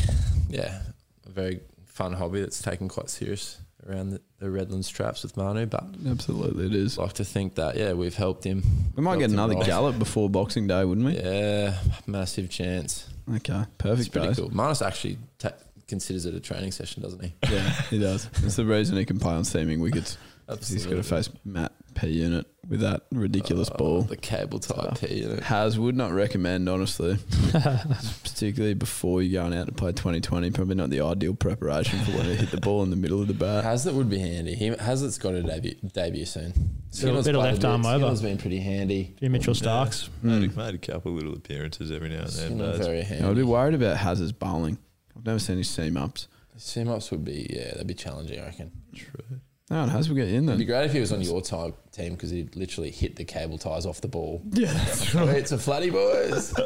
Speaker 4: yeah, a very fun hobby that's taken quite serious around the, the Redlands traps with Manu. But
Speaker 3: Absolutely, it is.
Speaker 4: Like to think that yeah, we've helped him.
Speaker 3: We might get another gallop before Boxing Day, wouldn't we?
Speaker 4: Yeah, massive chance.
Speaker 3: Okay, perfect.
Speaker 4: It's pretty cool. Marnus actually ta- considers it a training session, doesn't he?
Speaker 3: Yeah, he does. It's the reason he can play on seeming wickets. 'Cause He's got to face Matt P unit with that ridiculous
Speaker 4: Oh,
Speaker 3: ball.
Speaker 4: the cable type P. You know?
Speaker 3: Has would not recommend honestly, particularly before you're going out to play 2020. Probably not the ideal preparation for when you hit the ball in the middle of the bat.
Speaker 4: Heazlett would be handy. He Heazlett's got a debut debut soon.
Speaker 5: Bit of- bit of
Speaker 4: played a
Speaker 5: left arm over.
Speaker 4: Skinner's been pretty handy.
Speaker 5: Jim Mitchell Starcs. Hmm.
Speaker 6: Made, a, made a couple little appearances every now and then.
Speaker 4: Skinner
Speaker 6: but
Speaker 4: very
Speaker 3: I'd be worried about Hazard's bowling. I've never seen his seam ups.
Speaker 4: Seam ups would be yeah, that'd be challenging. I reckon.
Speaker 3: No, and Haz will get in in
Speaker 4: It'd be great if he was on your time, team because he'd literally hit the cable ties off the ball.
Speaker 3: Yeah, that's right.
Speaker 4: It's a flatty boys.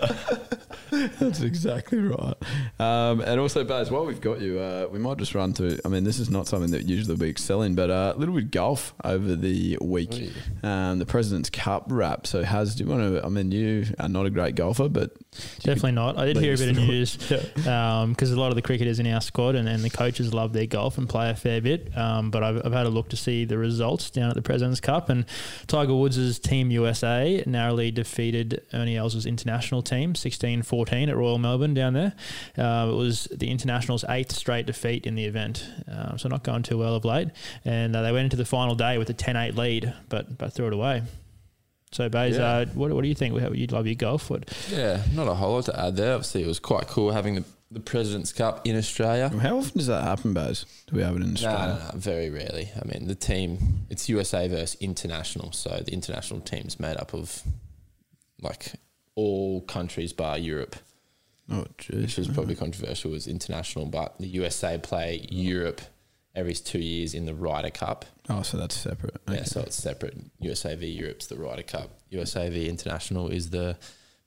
Speaker 3: That's exactly right. Um, and also, Baz, while we've got you, uh, we might just run through. I mean, this is not something that usually we excel in, but uh, a little bit of golf over the week. Um, the President's Cup wrap. So, Haz, do you want to? I mean, you are not a great golfer, but
Speaker 5: Definitely not. I did hear a bit of
Speaker 3: through it.
Speaker 5: news because a lot of the cricketers in our squad and, and the coaches love their golf and play a fair bit. Um, but I've, I've had a look to see the results down at the President's Cup, and Tiger Woods' Team USA narrowly defeated Ernie Els' international team 16 14 at Royal Melbourne down there. Uh, it was the international's eighth straight defeat in the event, um, so not going too well of late. And uh, they went into the final day with a 10 8 lead, but, but threw it away. So, Bays,
Speaker 4: Yeah.
Speaker 5: uh, what, what do you think? You'd love your golf? What,
Speaker 4: yeah, not a whole lot to add there. Obviously, it was quite cool having the, the President's Cup in Australia.
Speaker 3: how often does that happen, Baz? Do we have it in Australia?
Speaker 4: no, no, very rarely. I mean, the team, it's USA versus international. So the international team's made up of like all countries bar Europe,
Speaker 3: Oh, jeez.
Speaker 4: which is probably controversial as international. But the USA play Europe every two years in the Ryder Cup.
Speaker 3: Oh, so that's separate. Okay.
Speaker 4: Yeah, so it's separate. USA v Europe's the Ryder Cup. USA v International is the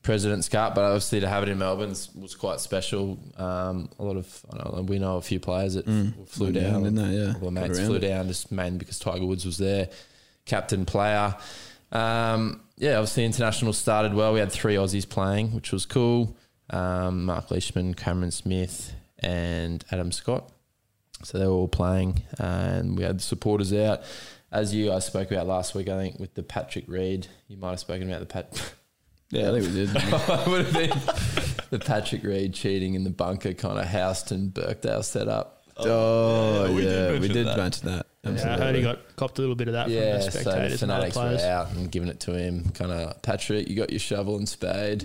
Speaker 4: President's Cup. But obviously, to have it in Melbourne was quite special. Um, a lot of I know, we know a few players that flew
Speaker 3: Went
Speaker 4: down,
Speaker 3: down, didn't they? Yeah.
Speaker 4: Well, mates flew
Speaker 3: it.
Speaker 4: down just mainly because Tiger Woods was there, captain player. Um, yeah, obviously international started well. We had three Aussies playing, which was cool. Um, Mark Leishman, Cameron Smith, and Adam Scott. So they were all playing, and we had the supporters out. As you guys spoke about last week, I think with the Patrick Reed, you might have spoken about the Pat.
Speaker 3: Yeah, I think we did.
Speaker 4: it would have been the Patrick Reed cheating in the bunker kind of Houston Birkdale setup.
Speaker 3: Oh,
Speaker 6: yeah, we did
Speaker 3: we
Speaker 6: mention
Speaker 3: did
Speaker 6: that.
Speaker 3: mention that.
Speaker 5: Yeah, I heard he got copped a little bit of that
Speaker 4: Yeah,
Speaker 5: from
Speaker 4: so
Speaker 5: the
Speaker 4: the
Speaker 5: spectators and other
Speaker 4: fanatics were
Speaker 5: players.
Speaker 4: out and giving it to him. Kind of Patrick, you got your shovel and spade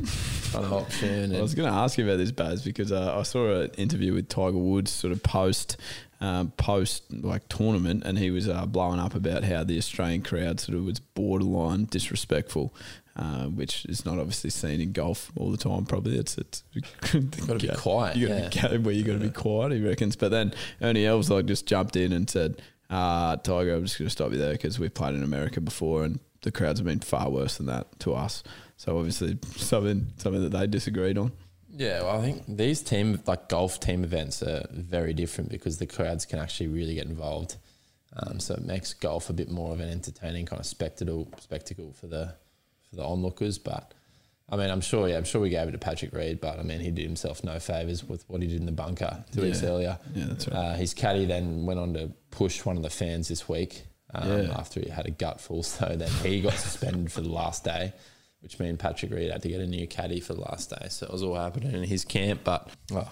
Speaker 4: kind of option.
Speaker 3: I was
Speaker 4: And
Speaker 3: going to ask you about this, Baz, because uh, I saw an interview with Tiger Woods sort of post um, post like tournament, and he was uh, blowing up about how the Australian crowd sort of was borderline disrespectful, uh, which is not obviously seen in golf all the time. Probably it's it's
Speaker 4: Gotta be quiet,
Speaker 3: You got to be where you got to be quiet. He reckons. But then Ernie Els like just jumped in and said. Uh, Tiger, I'm just going to stop you there because we've played in America before and the crowds have been far worse than that to us. So obviously something something that they disagreed on.
Speaker 4: Yeah, well, I think these team like golf team events are very different because the crowds can actually really get involved. Um, so it makes golf a bit more of an entertaining kind of spectacle spectacle for the for the onlookers. But I mean, I'm sure, yeah, I'm sure we gave it to Patrick Reed, but I mean, he did himself no favors with what he did in the bunker two weeks
Speaker 3: Yeah.
Speaker 4: earlier.
Speaker 3: Yeah, that's right.
Speaker 4: Uh, his caddy then went on to push one of the fans this week um,
Speaker 3: Yeah.
Speaker 4: after he had a gutful. So then he got suspended for the last day, which meant Patrick Reed had to get a new caddy for the last day. So it was all happening in his camp. But oh,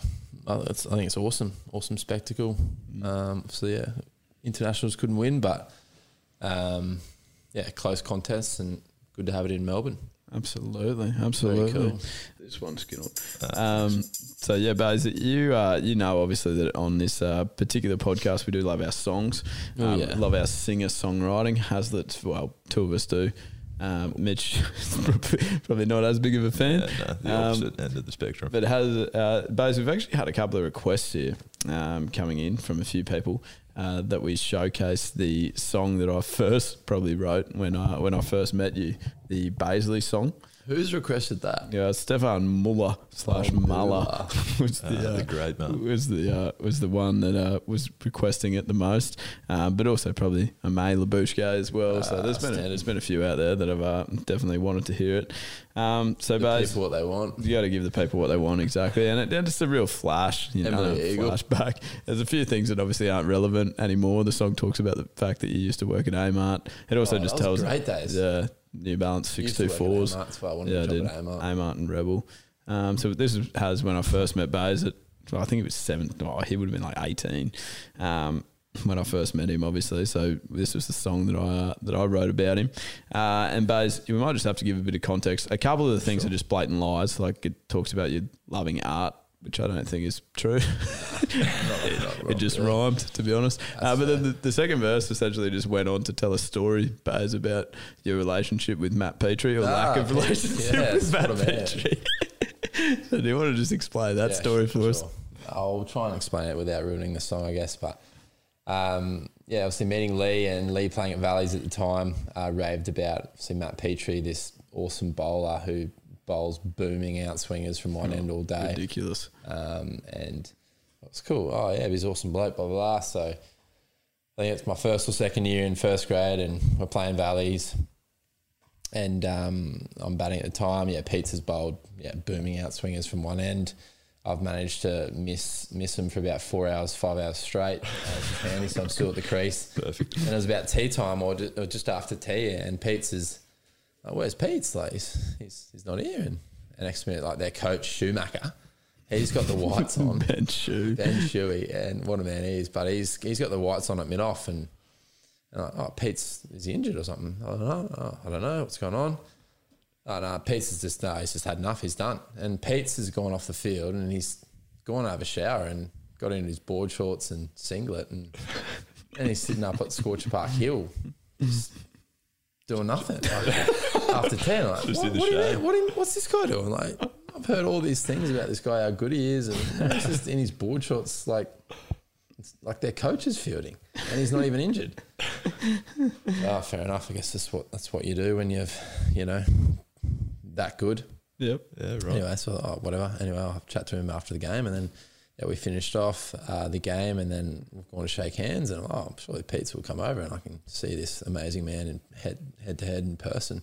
Speaker 4: I think it's awesome, awesome spectacle. Um, so yeah, internationals couldn't win, but um, yeah, close contests and good to have it in Melbourne.
Speaker 3: Absolutely, absolutely.
Speaker 4: cool.
Speaker 3: This one's good. Um, so yeah, Baz, you uh, you know obviously that on this uh, particular podcast we do love our songs,
Speaker 4: Oh,
Speaker 3: um,
Speaker 4: yeah.
Speaker 3: love our singer songwriting. Heazlett, well, two of us do. Um, Mitch probably not as big of a fan.
Speaker 6: Yeah, no, the
Speaker 3: Um,
Speaker 6: opposite end of the spectrum.
Speaker 3: But has, uh, Baz, we've actually had a couple of requests here um, coming in from a few people uh, that we showcase the song that I first probably wrote when I when I first met you, the Bazley song.
Speaker 4: Who's requested that?
Speaker 3: Yeah, Stefan Muller slash
Speaker 4: Oh,
Speaker 3: Muller
Speaker 4: Muller.
Speaker 3: was
Speaker 6: Ah,
Speaker 3: the, uh,
Speaker 6: the great man.
Speaker 3: was the uh, was the one that uh, was requesting it the most, um, but also probably a May Labushka as well. so
Speaker 4: Ah,
Speaker 3: there's been a, there's been a few out there that have uh, definitely wanted to hear it. Um, so,
Speaker 4: Give people what they want.
Speaker 3: you got to give the people what they want exactly, and, it, and it's a real flash, you know, flashback. There's a few things that obviously aren't relevant anymore. The song talks about the fact that you used to work at Amart. It also
Speaker 4: Oh,
Speaker 3: just tells
Speaker 4: great days.
Speaker 3: the New Balance six two fours.
Speaker 4: Amart, that's why I wanted
Speaker 3: Yeah,
Speaker 4: a
Speaker 3: I did.
Speaker 4: Amart.
Speaker 3: And Rebel. Um, so this is- has when I first met Bays at well, I think it was seven. Oh, he would have been like eighteen. Um, when I first met him, obviously. So this was the song that I uh, that I wrote about him. Uh, and Bays, you might just have to give a bit of context. A couple of the things are just blatant lies. Like it talks about you loving art, which I don't think is true. it just rhymed, to be honest. Uh, but then the, the second verse essentially just went on to tell a story, Bays, about your relationship with Matt Petrie or
Speaker 4: Ah,
Speaker 3: lack of relationship
Speaker 4: yes,
Speaker 3: with Matt. Petrie. so do you want to just explain that
Speaker 4: Yeah,
Speaker 3: story
Speaker 4: sure,
Speaker 3: for us?
Speaker 4: I'll try and explain it without ruining the song, I guess. But um, yeah, obviously meeting Lee and Lee playing at Valleys at the time, uh, raved about obviously Matt Petrie, this awesome bowler who bowls booming out swingers from one end all day.
Speaker 3: Ridiculous.
Speaker 4: Um, and it was cool. Oh yeah, he's awesome bloke, blah blah blah. So I think it's my first or second year in first grade, and we're playing valleys. And um, I'm batting at the time. Yeah, Pete's has bowled yeah booming out swingers from one end. I've managed to miss miss him for about four hours, five hours straight. Uh, which is so I'm still at the crease.
Speaker 6: Perfect.
Speaker 4: And it was about tea time, or just, or just after tea, and Pete's is, oh, where's Pete's? Like he's, he's he's not here. And, and next minute, like their coach Schumacher, he's got the whites on.
Speaker 3: Ben Shoe.
Speaker 4: Ben Shuey, and what a man he is. But he's he's got the whites on at mid off, and, and like, oh, Pete's is he injured or something? I don't know. Oh, I don't know what's going on. Oh no, Pete's is just no, he's just had enough. He's done. And Pete's has gone off the field, and he's gone to have a shower and got into his board shorts and singlet, and and he's sitting up at Scorcher Park Hill, doing nothing like, after ten. Like,
Speaker 6: Just
Speaker 4: what,
Speaker 6: in the
Speaker 4: what, do you
Speaker 6: shade.
Speaker 4: mean? what, do you- what's this guy doing? Like, I've heard all these things about this guy, how good he is, and he's just in his board shorts, like, it's like their coach is fielding, and he's not even injured. oh, fair enough. I guess that's what that's what you do when you've, you know, that good.
Speaker 3: Yep.
Speaker 6: Yeah, right.
Speaker 4: Anyway, so oh, whatever. Anyway, I'll chat to him after the game, and then yeah, we finished off uh, the game, and then we've gone to shake hands, and oh, I'm surely Pete's will come over, and I can see this amazing man in head head to head in person.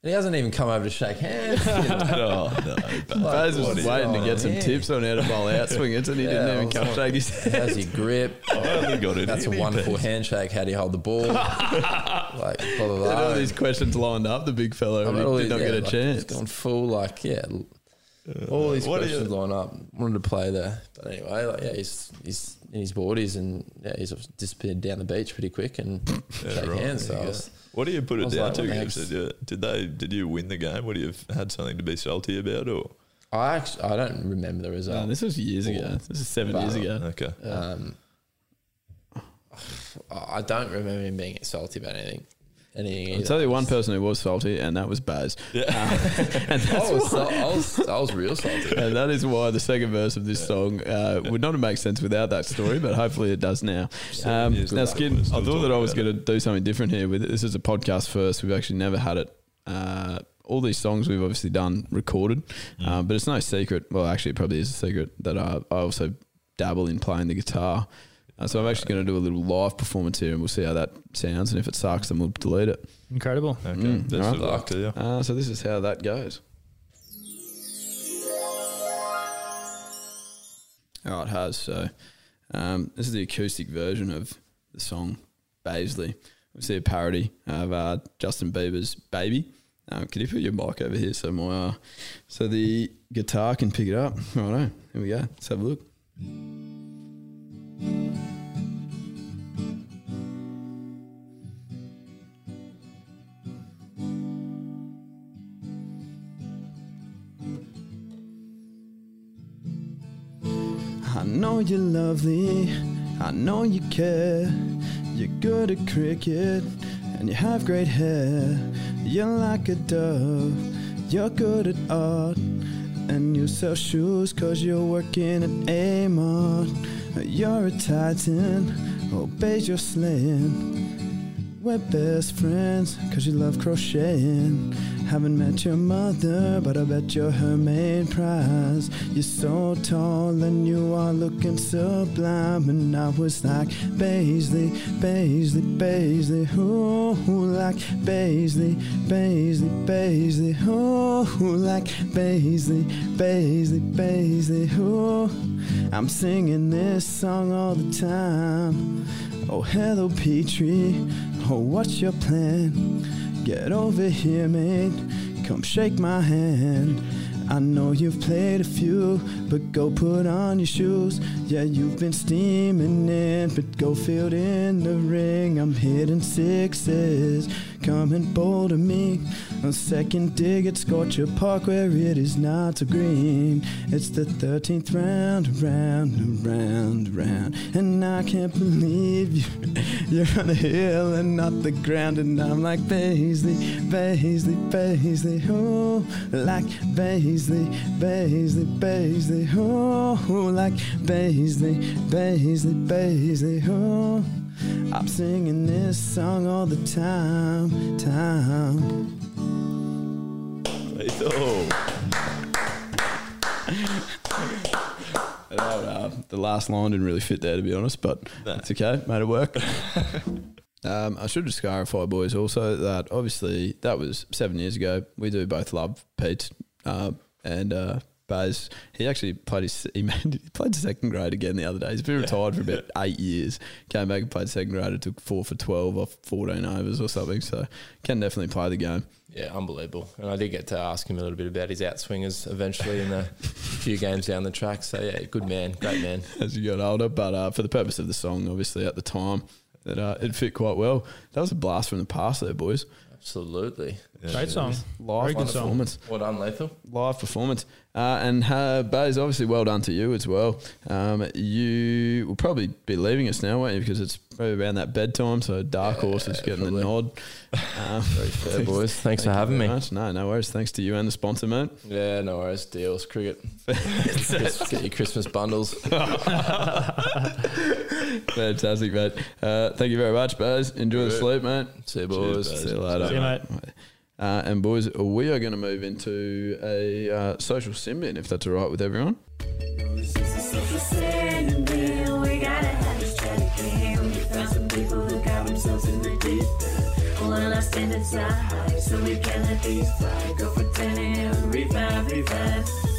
Speaker 4: And he hasn't even come over to shake hands. you know.
Speaker 6: Oh, no. but-
Speaker 3: Baz was
Speaker 4: what is
Speaker 3: waiting to get some
Speaker 4: here?
Speaker 3: tips on how to bowl out swingers, and he
Speaker 4: Yeah,
Speaker 3: didn't even come
Speaker 4: like,
Speaker 3: shake his hand.
Speaker 4: How's your grip?
Speaker 6: I haven't got it
Speaker 4: That's a wonderful handshake. How do you hold the ball? like blah blah blah.
Speaker 3: all these questions lined up, the big fellow,
Speaker 4: I've
Speaker 3: and
Speaker 4: had
Speaker 3: he
Speaker 4: all
Speaker 3: did
Speaker 4: these-
Speaker 3: not
Speaker 4: yeah,
Speaker 3: get a
Speaker 4: like,
Speaker 3: chance.
Speaker 4: It's gone full like yeah, all these
Speaker 6: what
Speaker 4: questions line up. Wanted to play there, but anyway, like yeah, he's he's in his boardies and yeah, he's disappeared down the beach pretty quick and
Speaker 6: Yeah,
Speaker 4: shake
Speaker 6: right,
Speaker 4: hands. So I was.
Speaker 6: What do you put
Speaker 4: I
Speaker 6: it down
Speaker 4: like,
Speaker 6: to?
Speaker 4: what the
Speaker 6: Gibbs?
Speaker 4: heck's-
Speaker 6: Did you, did they? Did you win the game? Would you have had something to be salty about, or
Speaker 4: I actually I don't remember the result.
Speaker 3: No, this was years ago. This is seven years ago.
Speaker 6: okay?
Speaker 4: Um, I don't remember him being salty about anything. Anything.
Speaker 3: I'll
Speaker 4: either.
Speaker 3: tell you one person who was salty, and that was Baz.
Speaker 6: Yeah.
Speaker 3: and that's
Speaker 4: I was,
Speaker 3: why-
Speaker 4: so- I was, I was real salty.
Speaker 3: and that is why the second verse of this song uh, would not have made sense without that story, but hopefully it does now. Um, now, Skin, I thought that I was going to do something different here. With it. This is a podcast first. We've actually never had it. Uh, all these songs we've obviously done recorded, um, but it's no secret. Well, actually, it probably is a secret that I, I also dabble in playing the guitar. Uh, so I'm actually going to do a little live performance here, and we'll see how that sounds. And if it sucks, then we'll delete it.
Speaker 5: Incredible.
Speaker 6: Okay.
Speaker 3: Mm,
Speaker 6: Best
Speaker 3: alright.
Speaker 6: of luck to you.
Speaker 3: Uh, so this is how that goes. All right, has so um, this is the acoustic version of the song "Bazley." We see a parody of uh, Justin Bieber's "Baby." Um, can you put your mic over here so my uh, so the guitar can pick it up? Righto, here we go. Let's have a look. I know you're lovely, I know you care. You're good at cricket, and you have great hair. You're like a dove, you're good at art. And you sell shoes cause you're working at Amart. You're a titan, oh, obeys your slaying. We're best friends cause you love crocheting. Haven't met your mother, but I bet you're her main prize. You're so tall and you are looking sublime. And I was like, Bazley, Bazley, Bazley, ooh, like Bazley, Bazley, Bazley, ooh, like Bazley, Bazley, Bazley, ooh. I'm singing this song all the time. Oh, hello, Petrie. Oh, what's your plan? Get over here, mate. Come shake my hand. I know you've played a few, but go put on your shoes. Yeah, you've been steaming in, but go field in the ring. I'm hitting sixes, coming bold to me. A second dig at Scorcher Park where it is not so green. It's the 13th round, round, round, round. And I can't believe you, you're on the hill and not the ground. And I'm like, Bazley, Bazley, Bazley, oh, like Bazley, Bazley, Bazley, oh, like Bazley, Bazley, Bazley, oh. I'm singing this song all the time, time.
Speaker 6: Lethal.
Speaker 3: I know, uh, the last line didn't really fit there, to be honest, but that's okay. Made it work. um, I should just clarify, boys, also that obviously that was seven years ago. We do both love Pete uh, and uh, Baz. He actually played his he, made, he played second grade again the other day. He's been retired for about eight years. Came back and played second grade. It took four for twelve off fourteen overs or something. So can definitely play the game.
Speaker 4: Yeah, unbelievable. And I did get to ask him a little bit about his outswingers eventually in the few games down the track. So yeah, good man, great man.
Speaker 3: as you got older. But uh, for the purpose of the song, obviously at the time, that uh, it fit quite well. That was a blast from the past, there, boys.
Speaker 4: Absolutely.
Speaker 5: Great song.
Speaker 3: Live
Speaker 5: Very good song.
Speaker 3: performance.
Speaker 4: Well done, Lethal.
Speaker 3: Live performance. Uh, and uh, Bays, obviously, well done to you as well. Um, you will probably be leaving us now, won't you? Because it's probably around that bedtime, so Dark Horse is getting the nod. Um, Very
Speaker 4: fair, boys. Thanks for having me.
Speaker 3: No, no worries. Thanks to you and the sponsor, mate.
Speaker 4: Yeah, no worries. Deals, cricket. Get your Christmas bundles.
Speaker 3: Fantastic, mate. Uh, thank you very much, Baz. Enjoy the sleep, mate.
Speaker 4: See you, boys.
Speaker 3: See you later.
Speaker 5: See you, mate.
Speaker 3: Uh, and boys, we are going to move into a uh, social sin bin, if that's all right with everyone.
Speaker 7: So we can fly. Go for 10 and revive, revive.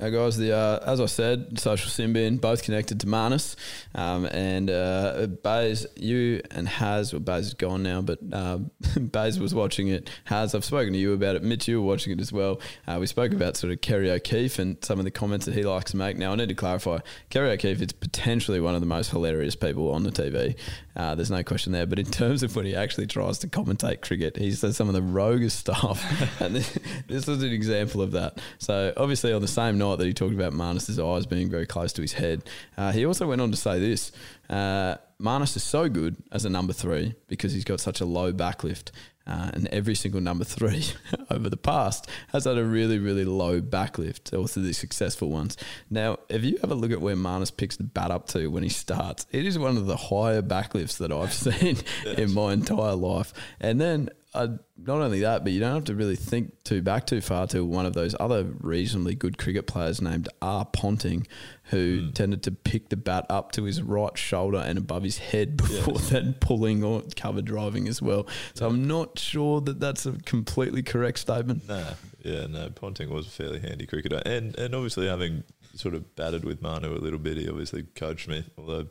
Speaker 3: Now, guys, the uh, as I said, social sin bin, both connected to Marnus, um, and uh, Bays, you and Haz, well, Bays is gone now, but uh, Bays was watching it. Haz, I've spoken to you about it. Mitch, you were watching it as well. Uh, we spoke about sort of Kerry O'Keeffe and some of the comments that he likes to make. Now, I need to clarify, Kerry O'Keeffe is potentially one of the most hilarious people on the TV. Uh, there's no question there. But in terms of when he actually tries to commentate cricket, he says some of the roguest stuff, and this, this was an example of that. So obviously, on the same night night that he talked about Marnus's eyes being very close to his head. Uh, he also went on to say this: uh, Marnus is so good as a number three because he's got such a low backlift. Uh, and every single number three over the past has had a really, really low backlift, also the successful ones. Now, if you have a look at where Marnus picks the bat up to when he starts, it is one of the higher backlifts that I've seen in my entire life. And then uh, not only that, but you don't have to really think too back too far to one of those other reasonably good cricket players named R. Ponting, who tended to pick the bat up to his right shoulder and above his head before then pulling or cover driving as well. So I'm not sure that that's a completely correct statement.
Speaker 6: No, yeah, no. Ponting was a fairly handy cricketer, and and obviously having sort of batted with Manu a little bit, he obviously coached me, although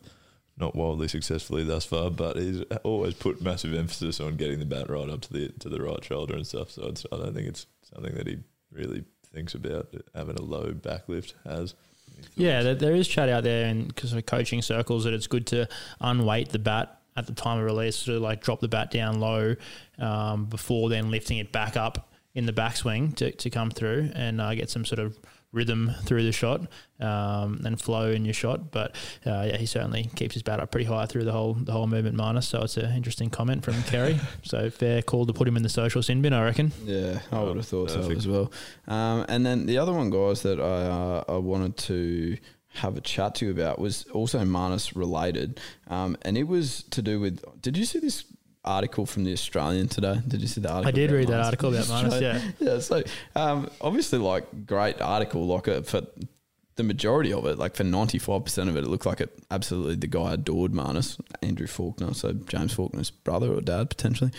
Speaker 6: not wildly successfully thus far. But he's always put massive emphasis on getting the bat right up to the to the right shoulder and stuff. So I don't think it's something that he really thinks about having a low backlift has.
Speaker 5: Yeah, there, there is chat out there in because of coaching circles that it's good to unweight the bat at the time of release, sort of like drop the bat down low um, before then lifting it back up in the backswing to, to come through and uh, get some sort of rhythm through the shot um, and flow in your shot. But uh, yeah, he certainly keeps his bat up pretty high through the whole the whole movement minus. So it's an interesting comment from Kerry. so fair call to put him in the social sin bin, I reckon.
Speaker 3: Yeah, I would have thought so as well. Um, and then the other one, guys, that I uh, I wanted to have a chat to you about was also Marnus related, um, and it was to do with. Did you see this? Article from the Australian today. Did you see the article?
Speaker 5: I did read that article about Marnus,
Speaker 3: Australian? yeah. So um, obviously, like great article. Like uh, for the majority of it, like for ninety five percent of it, it looked like it absolutely the guy adored Marnus, Andrew Faulkner, so James Faulkner's brother or dad potentially.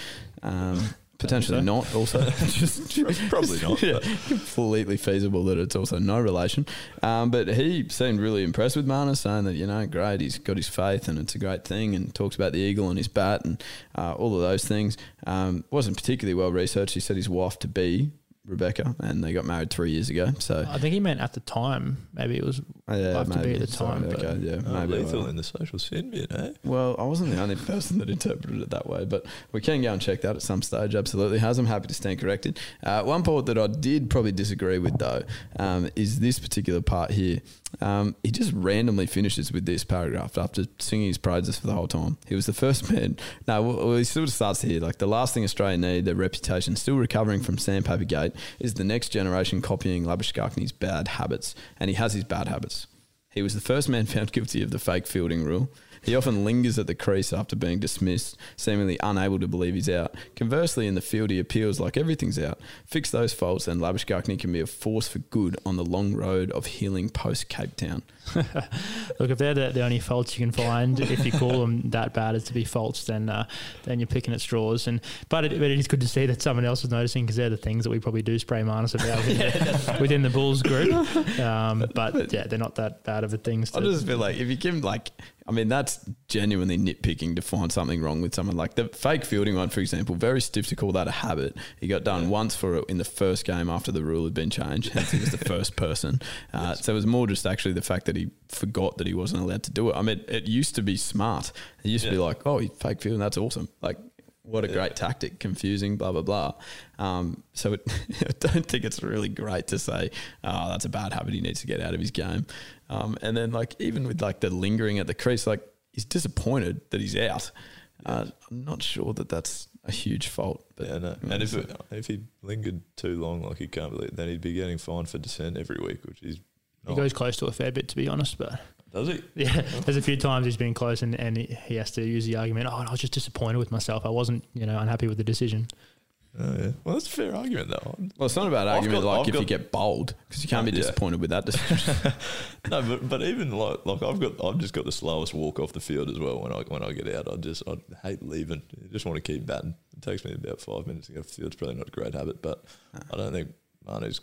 Speaker 3: Um, potentially not. Also, just
Speaker 6: Probably not,
Speaker 3: Yeah, completely feasible that it's also no relation. Um, but he seemed really impressed with Marnus, saying that you know, great, he's got his faith and it's a great thing, and talks about the eagle and his bat and uh, all of those things. Um, wasn't particularly well researched. He said his wife to be Rebecca, and they got married three years ago. So
Speaker 5: I think he meant at the time. Maybe it was
Speaker 3: uh, yeah,
Speaker 5: wife to be
Speaker 3: maybe.
Speaker 5: at the time. but-
Speaker 3: okay, yeah,
Speaker 6: Oh,
Speaker 3: maybe.
Speaker 6: lethal in the social sin bin, eh?
Speaker 3: Well, I wasn't the only person that interpreted it that way, but we can go and check that at some stage. Absolutely, has. I'm happy to stand corrected. Uh, one part that I did probably disagree with, though, um, is this particular part here. Um, he just randomly finishes with this paragraph after singing his praises for the whole time. He was the first man. No, well, he sort of starts here. Like the last thing Australia need, their reputation still recovering from Sandpaper Gate, is the next generation copying Labuschagne bad habits, and he has his bad habits. He was the first man found guilty of the fake fielding rule. He often lingers at the crease after being dismissed, seemingly unable to believe he's out. Conversely, in the field, he appeals like everything's out. Fix those faults, and Labuschagne can be a force for good on the long road of healing post Cape Town.
Speaker 5: Look, if they're the, the only faults you can find, if you call them that bad as to be faults, then uh, then you're picking at straws. And but it, but it is good to see that someone else is noticing because they're the things that we probably do spray minus about within, the, within the Bulls group. Um, but yeah, they're not that bad of a things.
Speaker 3: I just feel like if you give him like, I mean, that's genuinely nitpicking to find something wrong with someone. Like the fake fielding one, for example, very stiff to call that a habit. He got done once for it in the first game after the rule had been changed. Hence, he was the first person. Uh, So it was more just actually the fact that he forgot that he wasn't allowed to do it. I mean, it used to be smart. It used to be like, oh, he fake fielding, that's awesome. Like. What a great tactic, confusing, blah, blah, blah. Um, so it, I don't think it's really great to say, oh, that's a bad habit he needs to get out of his game. Um, and then, like, even with like the lingering at the crease, like, he's disappointed that he's out. Uh, I'm not sure that that's a huge fault. But
Speaker 6: Yeah, no. And if it, if he lingered too long, like he can't believe, then he'd be getting fined for dissent every week, which is
Speaker 5: he goes close to a fair bit, to be honest. But
Speaker 6: Does he?
Speaker 5: yeah, oh. there's a few times he's been close, and, and he, he has to use the argument. Oh, I was just disappointed with myself. I wasn't, you know, unhappy with the decision.
Speaker 6: Oh, yeah. Well, that's a fair argument, though.
Speaker 3: well, it's not about
Speaker 6: I've
Speaker 3: argument
Speaker 6: got-
Speaker 3: like
Speaker 6: I've
Speaker 3: if you
Speaker 6: got-
Speaker 3: get bold because you can't be
Speaker 6: Yeah.
Speaker 3: disappointed with that decision.
Speaker 6: no, but but even like like I've got I've just got the slowest walk off the field as well. When I when I get out, I just I hate leaving. I just want to keep batting. It takes me about five minutes to get off the field. It's probably not a great habit, but I don't think Manu's.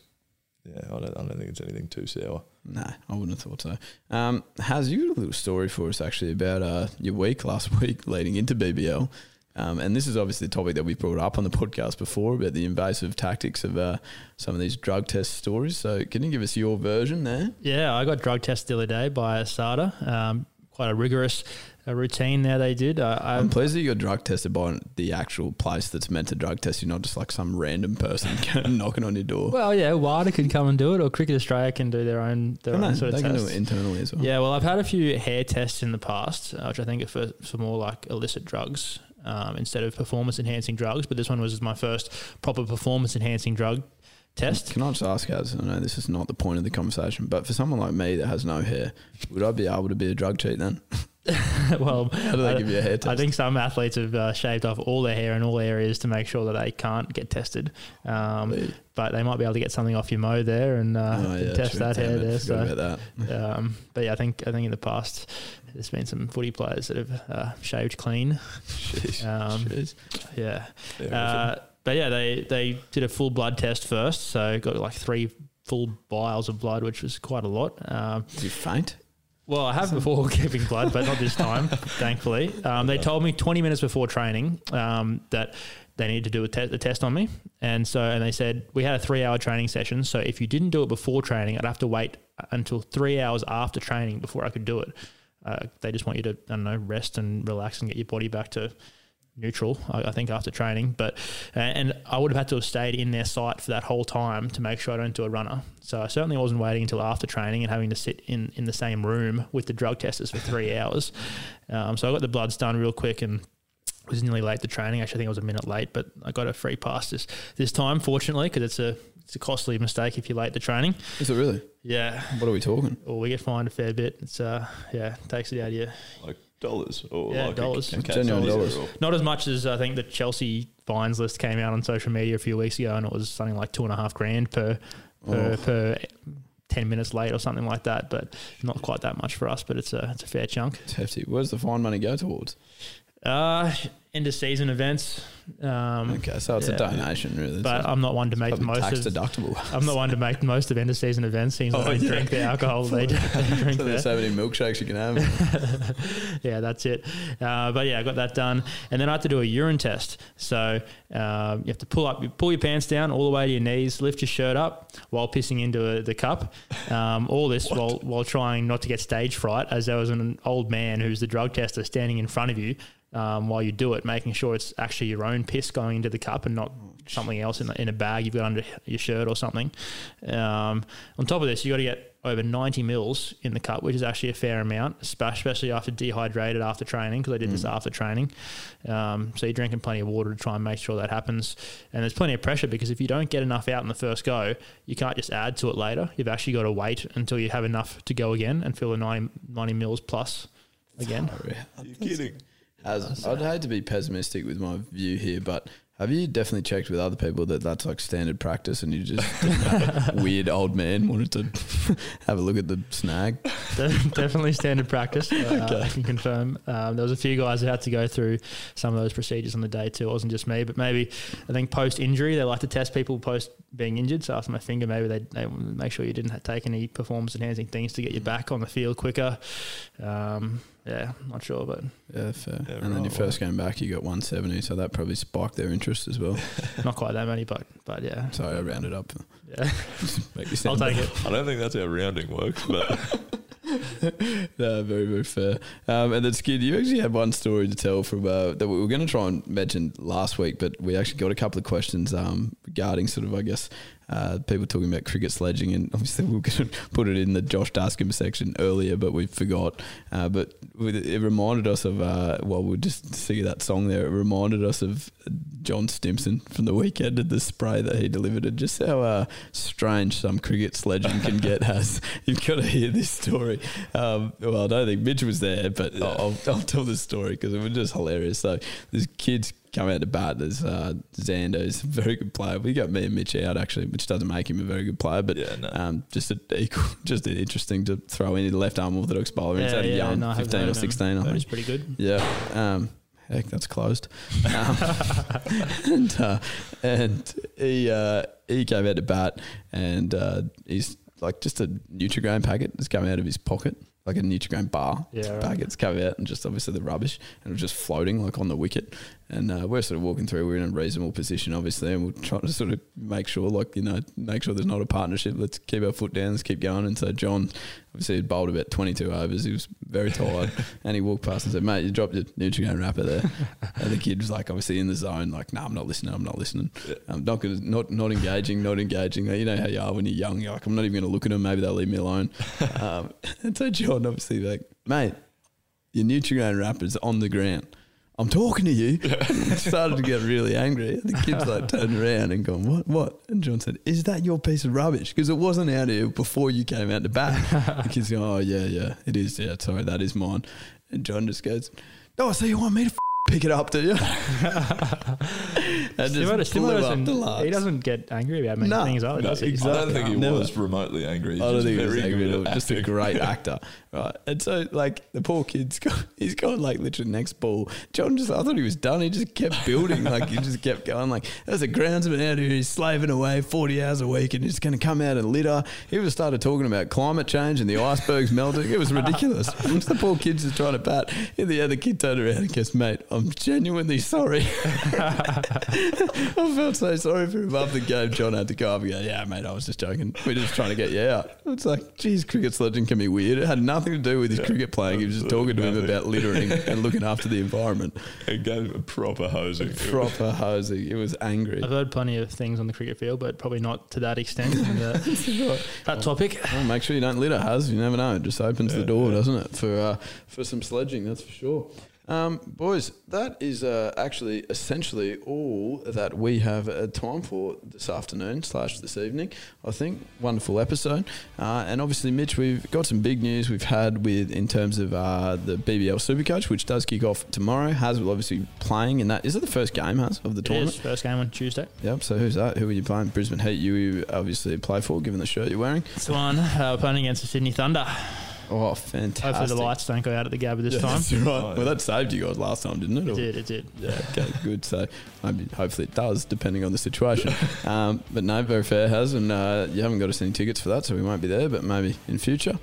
Speaker 6: Yeah, I don't. I don't think it's anything too sour.
Speaker 3: no, I wouldn't have thought so. Um, Has you got a little story for us actually about uh, your week last week leading into BBL? Um, and this is obviously a topic that we brought up on the podcast before about the invasive tactics of uh, some of these drug test stories. So, can you give us your version there?
Speaker 5: Yeah, I got drug tested the other day by ASADA. Um, quite a rigorous a routine there. They did. I,
Speaker 3: I'm pleased that you got drug tested by the actual place that's meant to drug test you, not just like some random person knocking on your door.
Speaker 5: well, yeah, WADA can come and do it, or Cricket Australia can do their own their own
Speaker 3: they?
Speaker 5: sort of
Speaker 3: They can do it internally as well.
Speaker 5: Yeah, well, I've had a few hair tests in the past, uh, which I think are for, for more like illicit drugs um, instead of performance enhancing drugs. But this one was my first proper performance enhancing drug test.
Speaker 3: Can I just ask, as I know this is not the point of the conversation, but for someone like me that has no hair, would I be able to be a drug cheat then?
Speaker 5: well,
Speaker 3: How do they
Speaker 5: I,
Speaker 3: give you a hair
Speaker 5: I think some athletes have uh, shaved off all their hair in all areas to make sure that they can't get tested. Um, but they might be able to get something off your mo there and uh,
Speaker 3: Oh, yeah,
Speaker 5: test that hair
Speaker 3: it,
Speaker 5: there. So,
Speaker 3: that.
Speaker 5: um, but yeah, I think I think in the past there's been some footy players that have uh, shaved clean.
Speaker 3: Jeez.
Speaker 5: Um,
Speaker 3: Jeez.
Speaker 5: Yeah.
Speaker 6: Yeah,
Speaker 5: Uh, but yeah, they, they did a full blood test first, so got like three full vials of blood, which was quite a lot. Um,
Speaker 3: Did you faint?
Speaker 5: Well, I have before giving blood, but not this time, thankfully. Um, they told me 20 minutes before training um, that they needed to do a, te- a test on me. And so, and they said, we had a three hour training session. So if you didn't do it before training, I'd have to wait until three hours after training before I could do it. Uh, they just want you to, I don't know, rest and relax and get your body back to neutral, I, I think, after training. But and I would have had to have stayed in their site for that whole time to make sure I don't do a runner. So I certainly wasn't waiting until after training and having to sit in, in the same room with the drug testers for three hours. Um, so I got the bloods done real quick and was nearly late to training. Actually, I think I was a minute late, but I got a free pass this this time, fortunately, because it's a it's a costly mistake if you're late to training.
Speaker 3: Is it really?
Speaker 5: Yeah.
Speaker 3: What are we talking?
Speaker 5: Or we get fined a fair bit. It's uh yeah, takes it out of you.
Speaker 6: Like dollars or
Speaker 5: Yeah,
Speaker 6: like
Speaker 5: dollars.
Speaker 6: A, a
Speaker 3: Genuine
Speaker 6: dollars.
Speaker 3: dollars.
Speaker 5: Not as much as I think the Chelsea fines list came out on social media a few weeks ago, and it was something like two and a half grand per per,
Speaker 3: Oh.
Speaker 5: per ten minutes late or something like that. But not quite that much for us, but it's a it's a fair chunk.
Speaker 3: It's hefty. Where's the fine money go towards?
Speaker 5: Uh, end of season events. Um,
Speaker 3: Okay, so it's
Speaker 5: yeah.
Speaker 3: a donation, really.
Speaker 5: But I'm not one to make the most
Speaker 3: tax
Speaker 5: of.
Speaker 3: deductible.
Speaker 5: I'm not one to make the most of end of season events. Seems
Speaker 3: Oh,
Speaker 5: like they
Speaker 3: yeah.
Speaker 5: drink the alcohol they, they drink
Speaker 3: So
Speaker 5: there.
Speaker 3: there's so many milkshakes you can have.
Speaker 5: yeah, that's it. Uh, but yeah, I got that done, and then I had to do a urine test. So um, you have to pull up, you pull your pants down all the way to your knees, lift your shirt up while pissing into a, the cup. Um, all this while while trying not to get stage fright, as there was an old man who's the drug tester standing in front of you. Um, while you do it, making sure it's actually your own piss going into the cup and not something else in, the, in a bag you've got under your shirt or something. Um, on top of this, you've got to get over 90 mils in the cup, which is actually a fair amount, especially after dehydrated after training, because I did this after training. Um, so you're drinking plenty of water to try and make sure that happens. And there's plenty of pressure because if you don't get enough out in the first go, you can't just add to it later. You've actually got to wait until you have enough to go again and fill the 90, 90 mils plus again.
Speaker 6: You're kidding.
Speaker 3: As, I'd hate to be pessimistic with my view here, but have you definitely checked with other people that that's like standard practice and you just weird old man wanted to have a look at the snag?
Speaker 5: De- definitely standard practice. Uh, I can confirm. Um, there was a few guys that had to go through some of those procedures on the day too. It wasn't just me, but maybe I think post injury they like to test people post being injured. So after my finger, maybe they they make sure you didn't take any performance enhancing things to get you back on the field quicker. Um, yeah, not sure, but
Speaker 3: Yeah, fair.
Speaker 6: Yeah,
Speaker 3: and then your
Speaker 6: right,
Speaker 3: first game back, you got 170, so that probably spiked their interest as well.
Speaker 5: not quite that many. But but yeah,
Speaker 3: Sorry, I rounded up.
Speaker 5: yeah.
Speaker 3: Make you
Speaker 5: I'll
Speaker 3: sound
Speaker 5: take it.
Speaker 6: I don't think that's how rounding works, but
Speaker 3: no, very, very fair. Um, and then, Skid, you actually had one story to tell from uh, that we were going to try and mention last week, but we actually got a couple of questions um, regarding sort of, I guess, uh, people talking about cricket sledging, and obviously we were going to put it in the Josh Dascombe section earlier, but we forgot. Uh, but with- it reminded us of, uh, well, we'll just see that song there. It reminded us of John Stimson from the weekend and the spray that he delivered, and just how uh, strange some cricket sledging can get. Has you've got to hear this story. Um, well, I don't think Mitch was there, but I'll, I'll tell this story because it was just hilarious. So this kid's come out to bat. There's uh, Xander, who's a very good player. We got me and Mitch out actually, which doesn't make him a very good player, but
Speaker 6: Yeah, no.
Speaker 3: um, just a, equal, just interesting to throw in the left arm orthodox bowler.
Speaker 5: Yeah, yeah,
Speaker 3: young,
Speaker 5: no,
Speaker 3: fifteen or
Speaker 5: him.
Speaker 3: sixteen, I
Speaker 5: Heard
Speaker 3: think.
Speaker 5: he's pretty good.
Speaker 3: Yeah. Um, heck, that's closed. Um, and uh, and he uh, he came out to bat, and uh, he's like just a Nutrigrain packet has come out of his pocket, like a Nutrigrain bar
Speaker 5: Yeah, right.
Speaker 3: packets out, and just obviously the rubbish, and it was just floating like on the wicket. And uh, we're sort of walking through. We're in a reasonable position, obviously, and we're trying to sort of make sure, like you know, make sure there's not a partnership. Let's keep our foot down. Let's keep going. And so John obviously he'd bowled about 22 overs. He was very tired. and he walked past and said, mate, you dropped your Nutrient wrapper there. and the kid was like, obviously in the zone, like, no, I'm not listening. I'm not listening. I'm not gonna, not, not engaging, not engaging. You know how you are when you're young. You're like, I'm not even going to look at them. Maybe they'll leave me alone. um, and so John obviously like, mate, your Nutrient wrapper's on the ground. I'm talking to you. started to get really angry. And the kid's like turned around and gone, what, what? And John said, is that your piece of rubbish? Because it wasn't out here before you came out the back. the kid's going, oh, yeah, yeah, it is. Yeah, sorry, that is mine. And John just goes, "No, oh, so you want me to f- pick it up, do you? and
Speaker 5: Stimo,
Speaker 3: just
Speaker 5: Stimo
Speaker 3: blew up
Speaker 5: doesn't,
Speaker 3: the
Speaker 5: he doesn't get angry about many
Speaker 3: No,
Speaker 5: things either,
Speaker 3: no,
Speaker 5: does he?
Speaker 3: exactly.
Speaker 6: I don't think he
Speaker 3: Never.
Speaker 6: was remotely angry. He's
Speaker 3: I don't
Speaker 6: just
Speaker 3: think he was angry at all. Just a great actor, right? And so, like, the poor kid's got, he's got like literally next ball. John just, I thought he was done. He just kept building, like he just kept going. Like, there's a groundsman out here. He's slaving away forty hours a week, and he's going to come out and litter. He was started talking about climate change and the icebergs melting. It was ridiculous. The poor kid's just trying to bat. And the other kid turned around and goes, "Mate, I'm genuinely sorry." I felt so sorry for him after the game. John had to go up and go, Yeah, mate, I was just joking. We're just trying to get you out. It's like, geez, cricket legend can be weird. It had nothing to do with his cricket playing. He was just talking to him about littering and looking after the environment.
Speaker 6: It gave him a proper hosing.
Speaker 3: Proper hosing. It was angry.
Speaker 5: I've heard plenty of things on the cricket field, but probably not to that extent. And, uh, that topic.
Speaker 3: Well, make sure you don't litter, Haz. You never know. It just opens the door, doesn't it, for uh, for some sledging, that's for sure. Um, boys, that is uh, actually essentially all that we have uh, time for this afternoon slash this evening. I think wonderful episode, uh, and obviously, Mitch, we've got some big news we've had with in terms of uh, the BBL Supercoach, which does kick off tomorrow. Haz will obviously playing in that. Is it the first game, Haz, of the
Speaker 5: It
Speaker 3: tournament?
Speaker 5: is first game on Tuesday.
Speaker 3: Yep. So who's that? Who are you playing? Brisbane Heat. You obviously play for, given the shirt you're wearing.
Speaker 5: It's one uh, playing against the Sydney Thunder.
Speaker 3: Oh, fantastic!
Speaker 5: Hopefully the lights don't go out at the Gabba this
Speaker 3: Yeah,
Speaker 5: time.
Speaker 3: That's right. Well, that saved you guys last time, didn't it?
Speaker 5: It
Speaker 3: Or-
Speaker 5: did, it did.
Speaker 3: Yeah. Okay. Good. So maybe hopefully it does, depending on the situation. um, but no, very fair Haz, and uh, you haven't got us any tickets for that, so we won't be there. But maybe in future.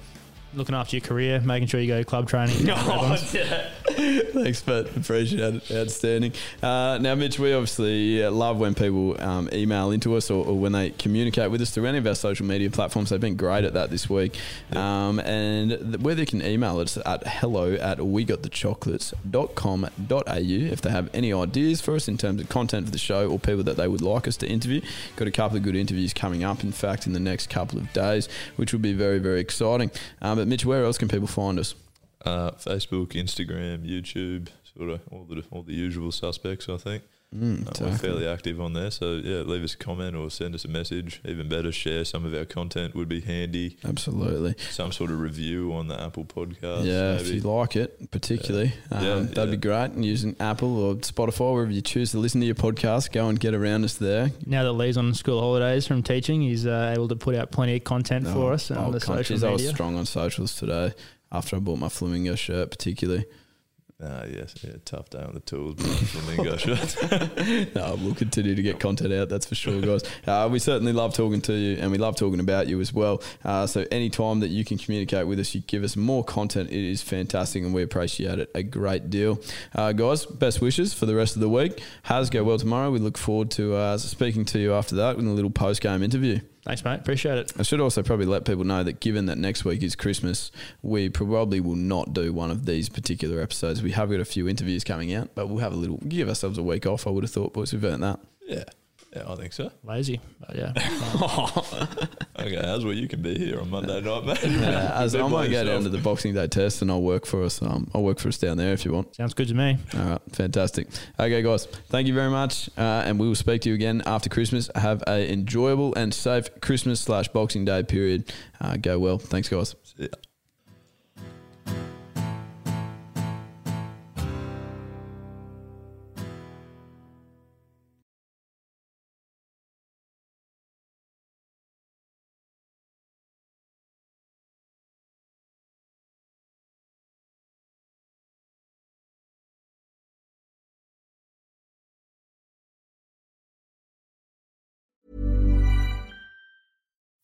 Speaker 5: Looking after your career, making sure you go to club training.
Speaker 3: Thanks, Matt. Appreciate it. Outstanding. Uh, now, Mitch, we obviously uh, love when people um, email into us or, or when they communicate with us through any of our social media platforms. They've been great at that this week. Um, and th- where they can email us at hello at wegotthechocolates.com.au if they have any ideas for us in terms of content for the show or people that they would like us to interview. Got a couple of good interviews coming up, in fact, in the next couple of days, which will be very, very exciting. Um, but, Mitch, where else can people find us?
Speaker 6: Uh, Facebook, Instagram, YouTube, sort of all the all the usual suspects. I think
Speaker 3: Mm,
Speaker 6: Uh,
Speaker 3: so-
Speaker 6: we're fairly active on there. So yeah, leave us a comment or send us a message. Even better, share some of our content would be handy.
Speaker 3: Absolutely.
Speaker 6: Some sort of review on the Apple Podcast.
Speaker 3: Yeah,
Speaker 6: maybe.
Speaker 3: if you like it, particularly,
Speaker 6: Yeah.
Speaker 3: um,
Speaker 6: Yeah,
Speaker 3: that'd be great. And using Apple or Spotify, wherever you choose to listen to your podcast, go and get around us there.
Speaker 5: Now that Lee's on school holidays from teaching, he's uh, able to put out plenty of content for us on the
Speaker 3: conscious,
Speaker 5: social
Speaker 3: I was strong on socials today after I bought my flamingo shirt, particularly.
Speaker 6: Ah, yes, yeah, tough day on the tools, but flamingo shirt.
Speaker 3: no, we'll continue to get content out, that's for sure, guys. Uh, we certainly love talking to you and we love talking about you as well. Uh, so, anytime that you can communicate with us, you give us more content, it is fantastic and we appreciate it a great deal. Uh, guys, best wishes for the rest of the week. Haz go well tomorrow. We look forward to uh, speaking to you after that in a little post game interview.
Speaker 5: Thanks, mate. Appreciate it.
Speaker 3: I should also probably let people know that given that next week is Christmas, we probably will not do one of these particular episodes. We have got a few interviews coming out, but we'll have a little give ourselves a week off. I would have thought, boys, we've earned that.
Speaker 6: yeah, yeah, I think so.
Speaker 5: Lazy, but yeah.
Speaker 6: Okay, how's where you can be here on Monday night, mate?
Speaker 3: Yeah, as I
Speaker 6: by
Speaker 3: might go
Speaker 6: yourself.
Speaker 3: down to the Boxing Day test and I'll work for us. Um, I'll work for us down there if you want.
Speaker 5: Sounds good to me.
Speaker 3: All right, fantastic. Okay, guys, thank you very much, uh, and we will speak to you again after Christmas. Have a enjoyable and safe Christmas slash Boxing Day period. Uh, go well. Thanks, guys.
Speaker 6: See ya.